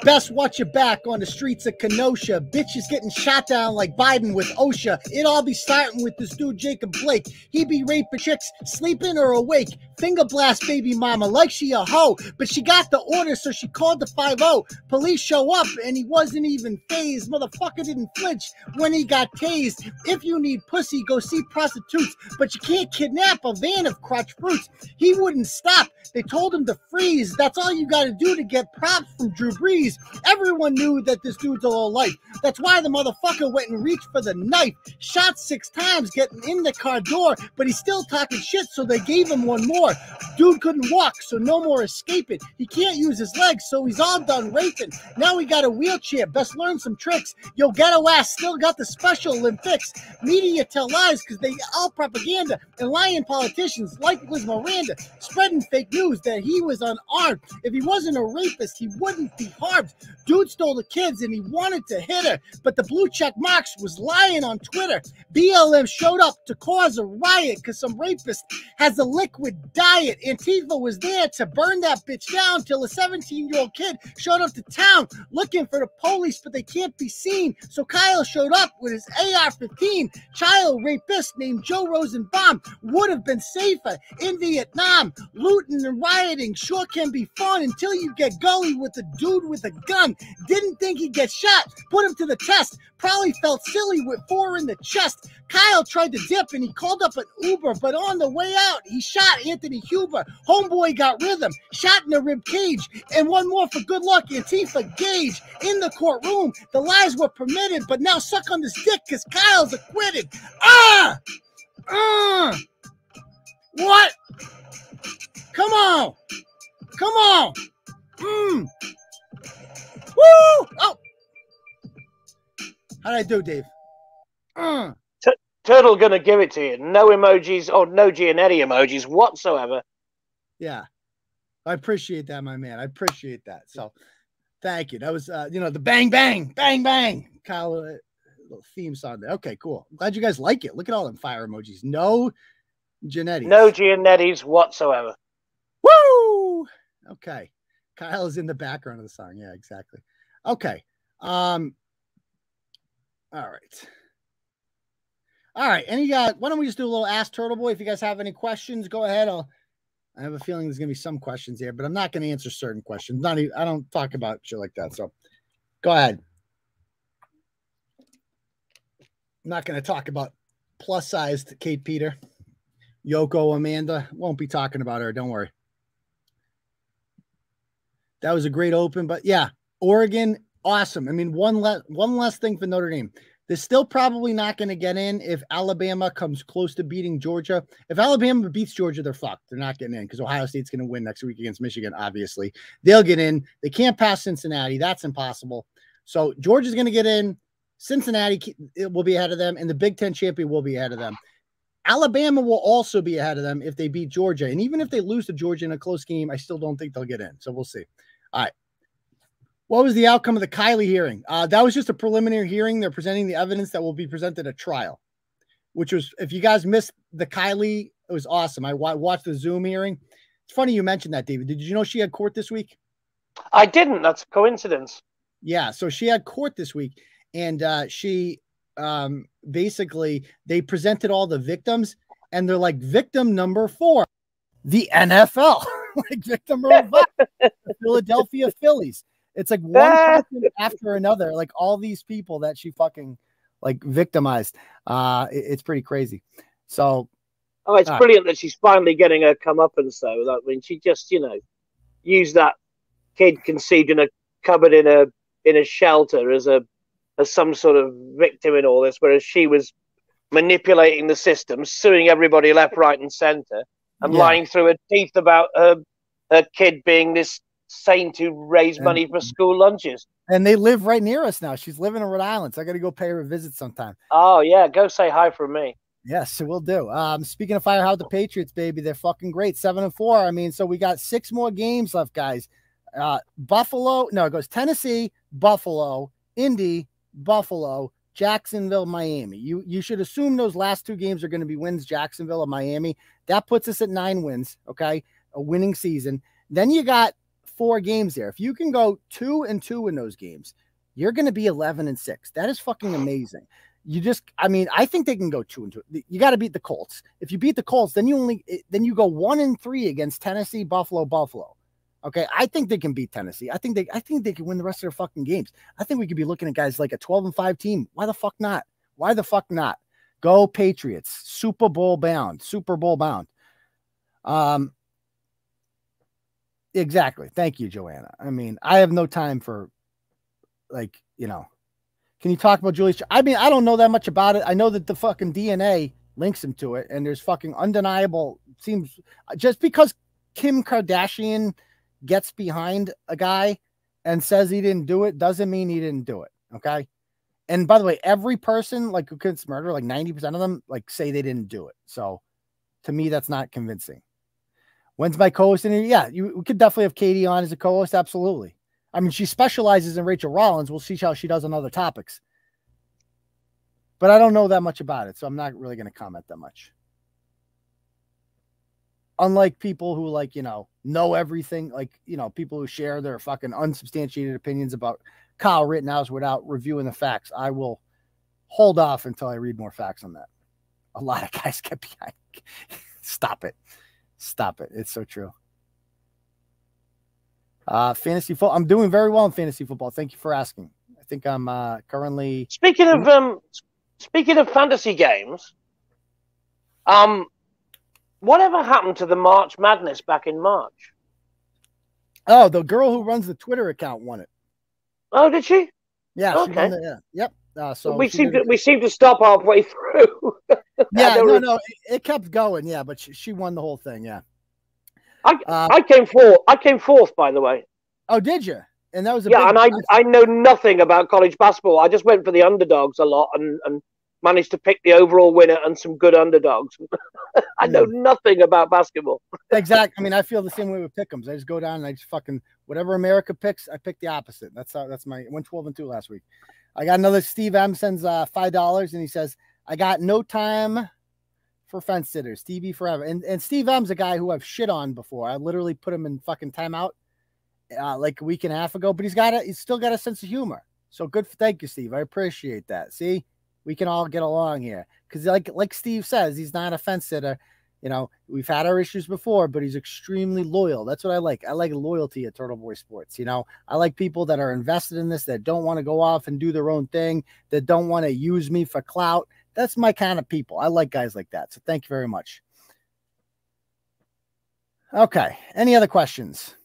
Best watch your back on the streets of Kenosha. Bitches getting shot down like Biden with OSHA. It all be starting with this dude Jacob Blake. He be raping chicks, sleeping or awake. Finger blast baby mama like she a hoe. But she got the order, so she called the 5-0. Police show up and he wasn't even phased. Motherfucker didn't flinch when he got tased. If you need pussy, go see prostitutes. But you can't kidnap a van of crotch fruits. He wouldn't stop. They told him to freeze. That's all you gotta do to get props from Drew Brees. Everyone knew that this dude's a low life. That's why the motherfucker went and reached for the knife. Shot six times getting in the car door, but he's still talking shit, so they gave him one more. Dude couldn't walk, so no more escaping. He can't use his legs, so he's all done raping. Now he got a wheelchair. Best learn some tricks. Yo, ghetto ass still got the special Olympics. Media tell lies because they all propaganda and lying politicians like Liz Miranda spreading fake news that he was unarmed. If he wasn't a rapist, he wouldn't be harmed. Dude stole the kids and he wanted to hit her, but the blue check marks was lying on Twitter. BLM showed up to cause a riot because some rapist has a liquid diet. Antifa was there to burn that bitch down till a 17 year old kid showed up to town looking for the police, but they can't be seen. So Kyle showed up with his AR 15. Child rapist named Joe Rosenbaum would have been safer in Vietnam. Looting and rioting sure can be fun until you get gully with a dude with a gun. Didn't think he'd get shot. Put him to the test. Probably felt silly with four in the chest. Kyle tried to dip and he called up an Uber, but on the way out, he shot Anthony Huber. Homeboy got rhythm, shot in the rib cage, and one more for good luck. Antifa Gaige in the courtroom. The lies were permitted, but now suck on this dick because Kyle's acquitted. Ah! Ah! What? Come on! Come on! Mmm! Woo! Oh! How'd I do, Dave? Mm. T- Turtle gonna give it to you. No emojis or no Gianetti emojis whatsoever. Yeah. I appreciate that, my man. I appreciate that. So thank you. That was uh, you know, the bang bang, bang bang. Kyle uh, little theme song there. Okay, cool. Glad you guys like it. Look at all them fire emojis. No Janetti. No Gianettis whatsoever. Woo! Okay. Kyle is in the background of the song. Yeah, exactly. Okay. Um, All right. All right. Any uh why don't we just do a little ask Turtleboy? If you guys have any questions, go ahead. I'll I have a feeling there's gonna be some questions here, but I'm not gonna answer certain questions. Not even I don't talk about shit like that. So go ahead. I'm not gonna talk about plus sized Kate Peter. Yoko Amanda. Won't be talking about her, don't worry. That was a great open, but yeah, Oregon, awesome. I mean, one less one less thing for Notre Dame. They're still probably not going to get in if Alabama comes close to beating Georgia. If Alabama beats Georgia, they're fucked. They're not getting in because Ohio State's going to win next week against Michigan, obviously. They'll get in. They can't pass Cincinnati. That's impossible. So Georgia's going to get in. Cincinnati will be ahead of them, and the Big Ten champion will be ahead of them. Alabama will also be ahead of them if they beat Georgia. And even if they lose to Georgia in a close game, I still don't think they'll get in. So we'll see. All right. What was the outcome of the Kylie hearing? Uh, that was just a preliminary hearing. They're presenting the evidence that will be presented at trial, which was, if you guys missed the Kylie, it was awesome. I watched the Zoom hearing. It's funny you mentioned that, David. Did you know she had court this week? I didn't. That's a coincidence. Yeah, so she had court this week, and uh, she um, basically they presented all the victims, and they're like victim number four, the NFL, like victim number five, Philadelphia Phillies. It's like one person after another, like all these people that she fucking like victimized. Uh, it- it's pretty crazy. So Oh, it's right. brilliant that she's finally getting her come comeuppance, though. That, I mean, she just, you know, used that kid conceived in a cupboard in a in a shelter as a as some sort of victim in all this, whereas she was manipulating the system, suing everybody left, right, and centre, and Yeah. lying through her teeth about her her kid being this saint who raised money for school lunches. and they live right near us now. She's living in Rhode Island, so I got to go pay her a visit sometime. Oh yeah, go say hi from me. Yes, we'll do. Um, speaking of fire, how the Patriots, baby, they're fucking great. Seven and four. I mean, so we got six more games left, guys. Uh, Buffalo, no, it goes Tennessee, Buffalo, Indy, Buffalo, Jacksonville, Miami. You you should assume those last two games are going to be wins, Jacksonville and Miami. That puts us at nine wins. Okay, a winning season. Then you got four games there. If you can go two and two in those games, you're going to be 11 and six. That is fucking amazing. You just, I mean, I think they can go two and two. You got to beat the Colts. If you beat the Colts, then you only, eh, then you go one and three against Tennessee, Buffalo, Buffalo. Okay, I think they can beat Tennessee. I think they, I think they can win the rest of their fucking games. I think we could be looking at guys like a 12 and five team. Why the fuck not? Why the fuck not? Go Patriots, Super Bowl bound, Super Bowl bound. Um, exactly. Thank you, Joanna. I mean, I have no time for, like, you know, can you talk about Julius? I mean, I don't know that much about it. I know that the fucking DNA links him to it, and there's fucking undeniable. Seems just because Kim Kardashian gets behind a guy and says he didn't do it doesn't mean he didn't do it. Okay. And by the way, every person like who commits murder, like 90% of them, like say they didn't do it. So to me, that's not convincing. When's my co-host interview? Yeah, you we could definitely have Katie on as a co-host. Absolutely. I mean, she specializes in Rachael Rollins. We'll see how she does on other topics. But I don't know that much about it, so I'm not really going to comment that much. Unlike people who like, you know, know everything, like, you know, people who share their fucking unsubstantiated opinions about Kyle Rittenhouse without reviewing the facts. I will hold off until I read more facts on that. A lot of guys get behind. Stop it. Stop it. It's so true. Uh, fantasy football. I'm doing very well in fantasy football. Thank you for asking. I think I'm uh, currently. Speaking of um, speaking of fantasy games, um, whatever happened to the March Madness back in March? Oh, the girl who runs the Twitter account won it. Oh, did she? Yeah. She Okay. won the, yeah. Yep. Uh, so we she seem to we seem to stop halfway through. Yeah. No. No. It, it kept going. Yeah, but she, she won the whole thing. Yeah. I Uh, I came fourth. I came fourth, by the way. Oh, did you? And that was a Yeah, and I I know nothing about college basketball. I just went for the underdogs a lot and and managed to pick the overall winner and some good underdogs. I know nothing about basketball. Exactly. I mean, I feel the same way with pick'ems. I just go down and I just fucking whatever America picks, I pick the opposite. That's how that's my went 12 and 2 last week. I got another Steve M sends uh five dollars and he says, I got no time for fence sitters, Stevie forever. And and Steve M's a guy who I've shit on before. I literally put him in fucking timeout uh like a week and a half ago, but he's got a he's still got a sense of humor. So good. Thank you, Steve. I appreciate that. See, we can all get along here because, like, like Steve says, he's not a fence sitter. You know, we've had our issues before, but he's extremely loyal. That's what I like. I like loyalty at Turtleboy Sports. You know, I like people that are invested in this, that don't want to go off and do their own thing, that don't want to use me for clout. That's my kind of people. I like guys like that. So thank you very much. Okay. Any other questions?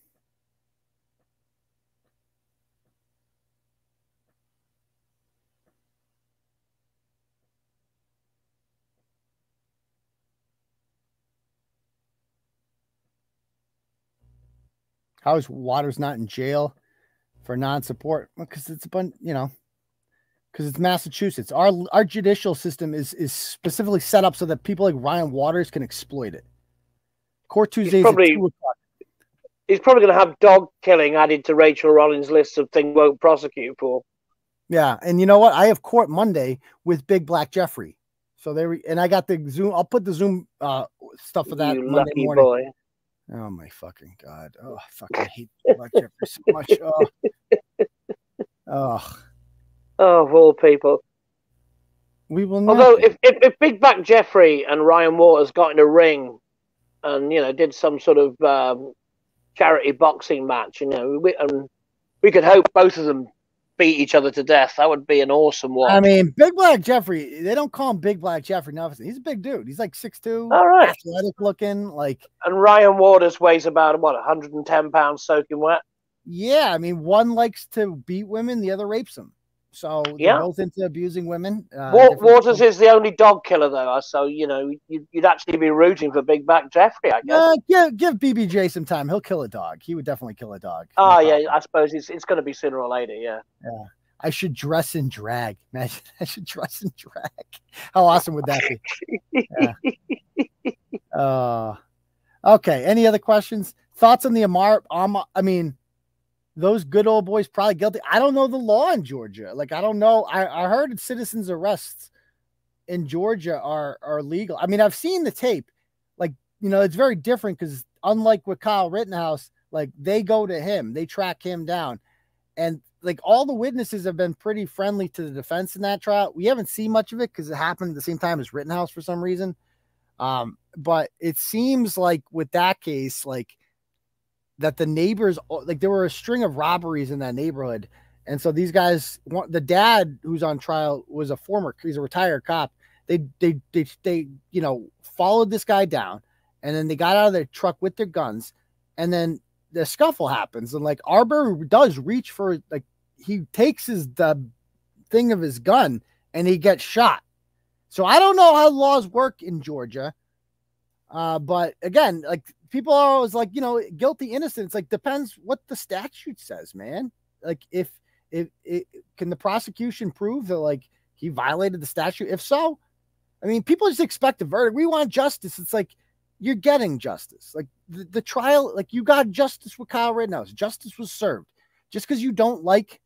How is Waters not in jail for non-support? Because it's a bunch, you know, because it's Massachusetts. Our our judicial system is is specifically set up so that people like Rian Waters can exploit it. Court Tuesdays probably- at two o'clock. He's probably going to have dog killing added to Rachael Rollins' list of things won't prosecute for. Yeah, and you know what? I have court Monday with Big Black Jeffrey. So there, we, and I got the Zoom. I'll put the Zoom uh stuff for that you Monday morning. boy. Oh my fucking god! Oh, I fucking hate Black Jeffrey so much. Oh, oh, Oh, of all people. we will not. Although, if, if, if Big Back Jeffrey and Rian Waters got in a ring and, you know, did some sort of um, charity boxing match, you know, we, and we could hope both of them beat each other to death. That would be an awesome one. I mean, Big Black Jeffrey. They don't call him Big Black Jeffrey. No, he's a big dude. He's like six two, All right. athletic looking. Like, and Rian Waters weighs about, what, 110 pounds soaking wet? yeah, I mean, one likes to beat women, the other rapes them. So they're Yeah. both into abusing women. Uh, Waters is the only dog killer, though, so, you know, you'd, you'd actually be rooting for Big Back Jeffrey, I guess. Uh, give give BBJ some time. He'll kill a dog. He would definitely kill a dog. No Oh, problem. yeah, I suppose it's, it's going to be sooner or later, yeah. Yeah. I should dress in drag. Imagine I should dress in drag. How awesome would that be? Yeah. Uh, okay. Any other questions? Thoughts on the Amar? Um, I mean, those good old boys probably guilty. I don't know the law in Georgia. Like, I don't know. I, I heard citizens arrests in Georgia are are legal. I mean, I've seen the tape. Like, you know, it's very different because unlike with Kyle Rittenhouse, like they go to him, they track him down, and like all the witnesses have been pretty friendly to the defense in that trial. We haven't seen much of it because it happened at the same time as Rittenhouse for some reason. Um, but it seems like with that case, like that the neighbors, like there were a string of robberies in that neighborhood. And so these guys, one- the dad who's on trial was a former, he's a retired cop. They, they, they, they, you know, followed this guy down and then they got out of their truck with their guns. And then the scuffle happens. And like Arbery does reach for, like, he takes his, the thing of his gun and he gets shot. So I don't know how laws work in Georgia. Uh, but again, like people are always like, you know, guilty, innocent. It's like depends what the statute says, man. Like if if it can the prosecution prove that like he violated the statute? If so, I mean, people just expect a verdict. We want justice. It's like you're getting justice. Like the, the trial, like you got justice with Kyle Rittenhouse. Justice was served. Just because you don't like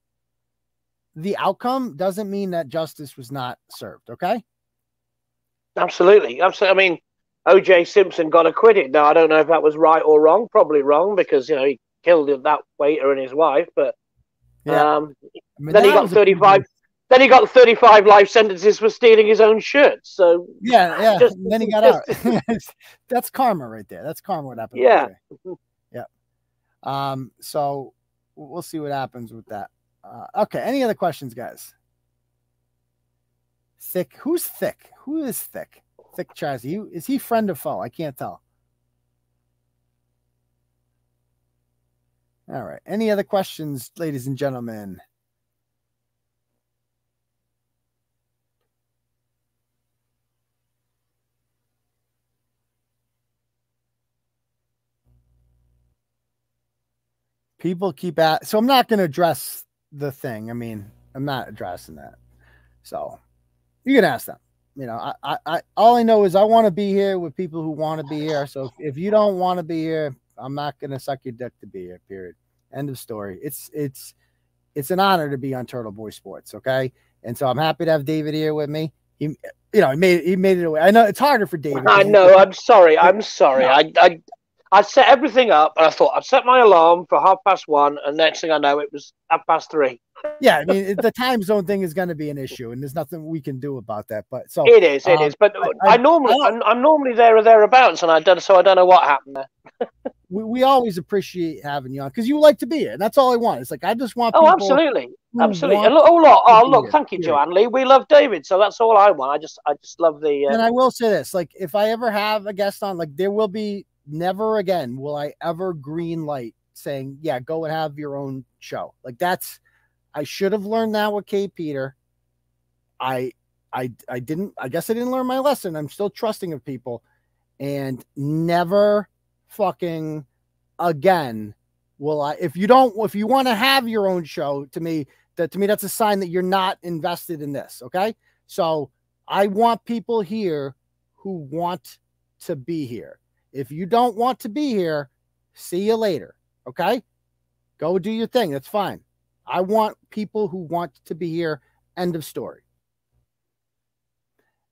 the outcome doesn't mean that justice was not served. Okay. Absolutely. Absolutely. I mean, OJ Simpson got acquitted. Now, I don't know if that was right or wrong. Probably wrong because, you know, he killed that waiter and his wife. But Yeah. um, I mean, then he got was a 35. Then he got 35 life sentences for stealing his own shirt. So, Yeah, yeah. Just- and then he got out. That's karma right there. That's karma. What happened? Yeah. Yeah. Um. So we'll see what happens with that. Uh, okay. Any other questions, guys? Thick. Who's thick? Who is thick? Thick. You is he friend or foe? I can't tell. All right. Any other questions, ladies and gentlemen? people keep at so i'm not going to address the thing i mean i'm not addressing that so you can ask them you know i i, I all i know is i want to be here with people who want to be here so if, if you don't want to be here i'm not going to suck your dick to be here period end of story it's it's it's an honor to be on turtle boy sports okay and so i'm happy to have david here with me he you know he made he made it away i know it's harder for david I know. I'm sorry. I'm sorry. I, I, I set everything up and I thought I'd set my alarm for half past one. And next thing I know, it was half past three. Yeah, I mean, the time zone thing is going to be an issue, and there's nothing we can do about that. But so It is, it is. um, But I, normally, I'm, I'm normally there or thereabouts, and I don't. So I don't know what happened there. we, we always appreciate having you on because you like to be here. And that's all I want. It's like I just want. Oh, absolutely, absolutely. And look, oh, look, oh, look. Thank you. Joanne Lee. We love David, so that's all I want. I just, I just love the. And Uh, I will say this: like, if I ever have a guest on, like, there will be never again will I ever green light saying, "Yeah, go and have your own show." Like that's. I should have learned that with Kate Peter. I, I, I didn't. I guess I didn't learn my lesson. I'm still trusting of people, and never fucking again will I. If you don't, if you want to have your own show, to me, that to me that's a sign that you're not invested in this. Okay, so I want people here who want to be here. If you don't want to be here, see you later. Okay? Go do your thing. That's fine. I want people who want to be here. End of story.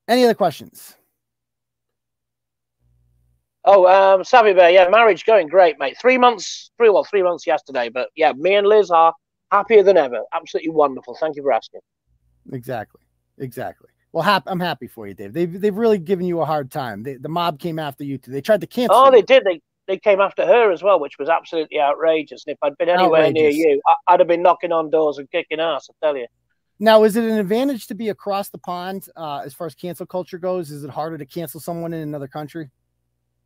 Any other questions? oh, um, Savvy Bear. Yeah, marriage going great, mate. Three months, three well, three months yesterday, but yeah, me and Liz are happier than ever. Absolutely wonderful. Thank you for asking. Exactly. Exactly. Well, hap- I'm happy for you, Dave. They've they've really given you a hard time. They, the mob came after you too. They tried to cancel. Oh, you. they did. They they came after her as well, which was absolutely outrageous. And if I'd been anywhere near you, I, I'd have been knocking on doors and kicking ass. I tell you. Now, is it an advantage to be across the pond uh, as far as cancel culture goes? Is it harder to cancel someone in another country?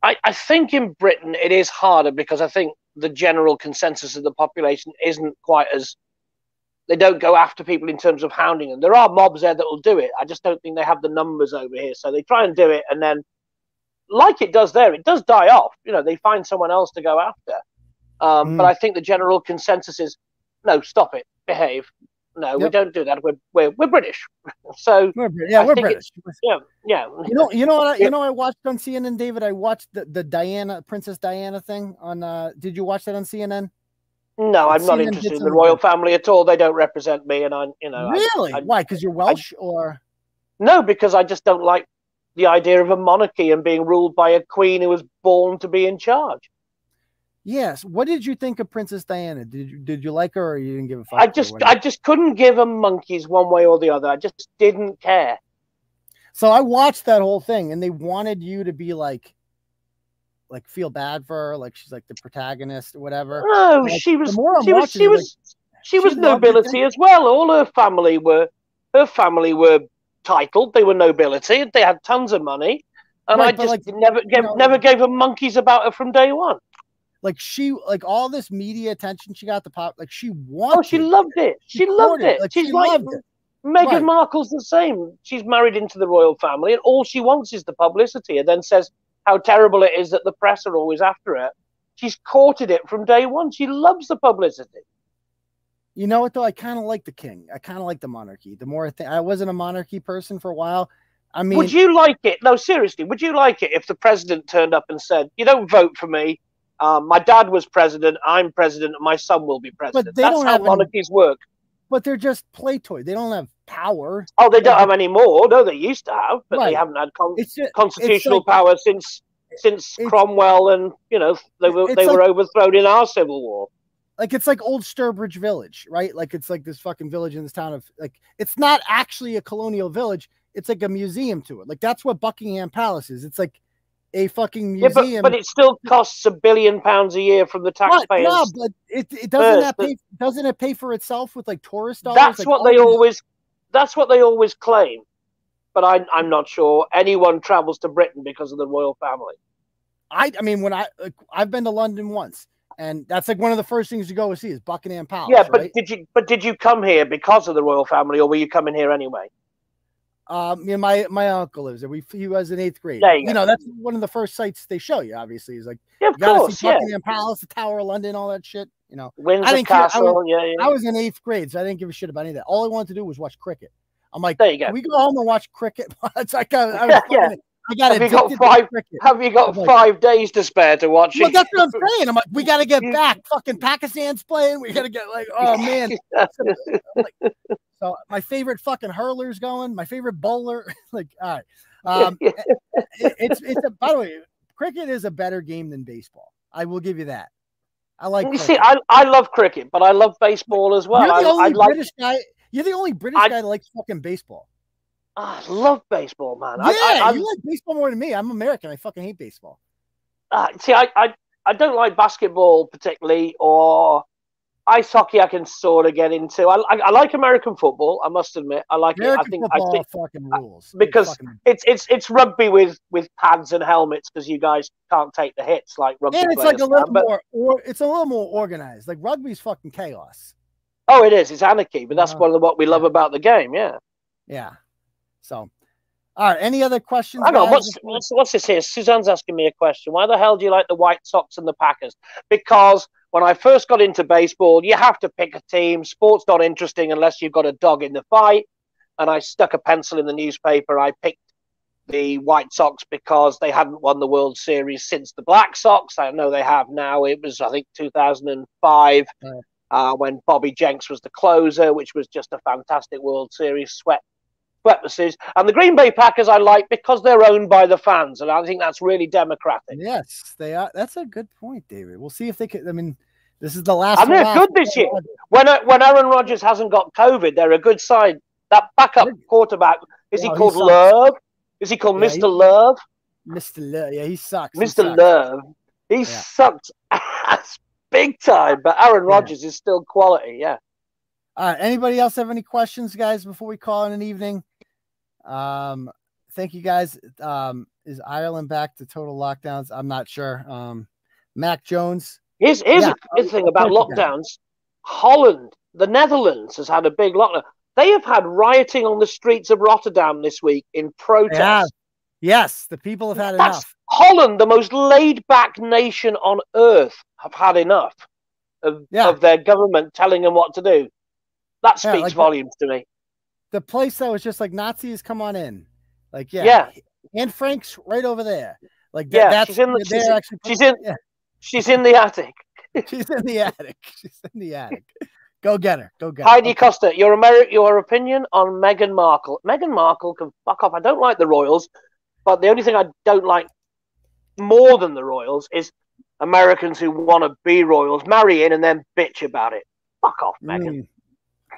I, I think in Britain it is harder because I think the general consensus of the population isn't quite as they don't go after people in terms of hounding them. There are mobs there that will do it. I just don't think they have the numbers over here. So they try and do it and then like it does there, it does die off. You know, they find someone else to go after. Um, But I think the general consensus is no, stop it, behave. No, we don't do that. We're we're, we're British. So We're, yeah, I we're British. Yeah, yeah. You know, you know what? I, you know, I watched on CNN, David. I watched the, the Diana, Princess Diana thing on. uh Did you watch that on CNN? No, I'm not CNN did interested in the royal family at all. They don't represent me, and I, you know, I- Really? I- Why? Because you're Welsh, or no, because I just don't like the idea of a monarchy and being ruled by a queen who was born to be in charge. yes? What did you think of Princess Diana? Did you did you like her, or you didn't give a fuck? I just. I just couldn't give a monkeys one way or the other. I just didn't care. So I watched that whole thing, and they wanted you to be like, like feel bad for her, like she's like the protagonist or whatever. No, Like, she was, she was, she it, like, was, she was she loved it, nobility as well. All her family were, her family were titled. They were nobility. They had tons of money, and Right, I just like, never, gave, know- never gave a monkeys about her from day one. like she like all this media attention she got the pop like she oh, wanted Oh, she loved it. She loved courted, it. like, She's she like it. Meghan Right. Markle's the same. She's married into the royal family, and all she wants is the publicity, and then says how terrible it is that the press are always after her. She's courted it from day one. She loves the publicity. You know what though i kind of like the king i kind of like the monarchy the more i think i wasn't a monarchy person for a while i mean would you like it? No, seriously, would you like it if the president turned up and said, "You don't vote for me. Um, my dad was president. I'm president, and my son will be president." they That's don't how have any- monarchies work. but they're just play toy they don't have power Oh, they don't Like, have any more. No, they used to have, but they haven't had con- just, constitutional like- power since since Cromwell and you know they were they were like- overthrown in our civil war. Like it's like old Sturbridge Village, right? Like it's like this fucking village in this town of like it's not actually a colonial village. It's like a museum to it. Like that's what Buckingham Palace is. It's like a fucking Yeah, museum. but, but it still costs a billion pounds a year from the taxpayers. No, but it, it doesn't that pay doesn't it pay for itself with like tourist dollars? that's Like, what they always that's what they always claim. But I, I'm not sure anyone travels to Britain because of the royal family. I I mean when I like, I've been to London once, and that's like one of the first things you go and see is Buckingham Palace. yeah, but right? did you but did you come here because of the royal family, or were you coming here anyway? Um, you know, my my uncle lives there. We he was in eighth grade. There you know, that's one of the first sites they show you. Obviously, is like Yeah, of you course, see yeah. Buckingham Palace, the Tower of London, all that shit. You know, Windsor I didn't care. I Castle, was, yeah, yeah. I was in eighth grade, so I didn't give a shit about any of that. All I wanted to do was watch cricket. I'm like, There you go. We go home and watch cricket? it's like I, I was Yeah, yeah. I got have you got addicted five? Have you got like- five days to spare to watch Well, it? that's what I'm saying. I'm like, we got to get back. Fucking Pakistan's playing. We got to get like, oh man. Like, so my favorite fucking hurler's going. My favorite bowler. like, all right. Um, it- it's it's a, by the way, cricket is a better game than baseball. I will give you that. I like. You cricket. see, I, I love cricket, but I love baseball as well. You're I, the I only like British guy. You're the only British I- guy that likes fucking baseball. I love baseball, man. Yeah, I, I, you like baseball more than me. I'm American. I fucking hate baseball. uh, see, I, I, I don't like basketball particularly, or ice hockey. I can sort of get into. I, I, I like American football. I must admit, I like American it. I think I football think fucking rules. It because fucking- it's it's it's rugby with with pads and helmets because you guys can't take the hits like rugby and it's like a little but- more, or it's a little more organized. Like rugby's fucking chaos. Oh, it is. It's anarchy, but that's Uh, one of what we love about the game. Yeah. Yeah. So, all right. Any other questions? Hang on, what's, what's what's this here? Suzanne's asking me a question. Why the hell do you like the White Sox and the Packers? Because when I first got into baseball, you have to pick a team. Sport's not interesting unless you've got a dog in the fight. And I stuck a pencil in the newspaper. I picked the White Sox because they hadn't won the World Series since the Black Sox. I know they have now. It was, I think, 2005 Right. uh, when Bobby Jenks was the closer, which was just a fantastic World Series swept And the Green Bay Packers I like because they're owned by the fans, and I think that's really democratic. Yes, they are. That's a good point, David. We'll see if they can. I mean, this is the last. And they're good this year. When when Aaron Rodgers hasn't got COVID, they're a good side. That backup quarterback is he oh, he called. Love? Is he called Yeah, Mr. he- Love? Mr. Love. Yeah, he sucks. He Mr. sucks. Love. He sucks ass big time, but Aaron Rodgers is still quality. Yeah. All right. Anybody else have any questions, guys, before we call it an evening? Um, thank you guys. Um, is Ireland back to total lockdowns? I'm not sure. Um, Mac Jones. Here's here's Yeah, a good thing about course you can. lockdowns. Holland, the Netherlands, has had a big lockdown. They have had rioting on the streets of Rotterdam this week in protest. Yes, the people have had That's enough. Holland, the most laid back nation on earth, have had enough of, Yeah. of their government telling them what to do. That Yeah, speaks like- volumes to me. The place that was just like Nazis, come on in. Like, yeah. Yeah. And Frank's right over there. Like, Yeah, that's she's in the- she's- actually she's in- yeah. She's in the attic. She's in the attic. She's in the attic. Go get her. Go get her. Heidi Costa, your Ameri- your opinion on Meghan Markle. Meghan Markle can fuck off. I don't like the royals, but the only thing I don't like more than the royals is Americans who want to be royals, marry in, and then bitch about it. Fuck off, Meghan. Mm.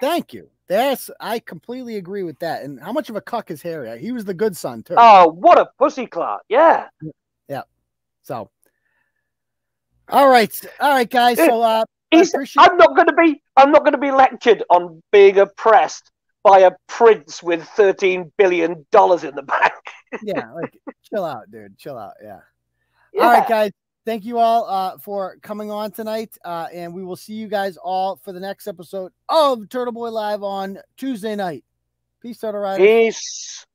Thank you. That's I completely agree with that. And how much of a cuck is Harry? He was the good son too. Oh, what a pussy clot. Yeah. Yeah. So all right. All right, guys. So uh I'm not going to be. I'm not going to be lectured on being oppressed by a prince with thirteen billion dollars in the bank. yeah, like chill out, dude. Chill out. Yeah. Yeah. All right, guys. Thank you all uh, for coming on tonight. Uh, and we will see you guys all for the next episode of Turtleboy Live on Tuesday night. Peace, Turtle Riders. Peace.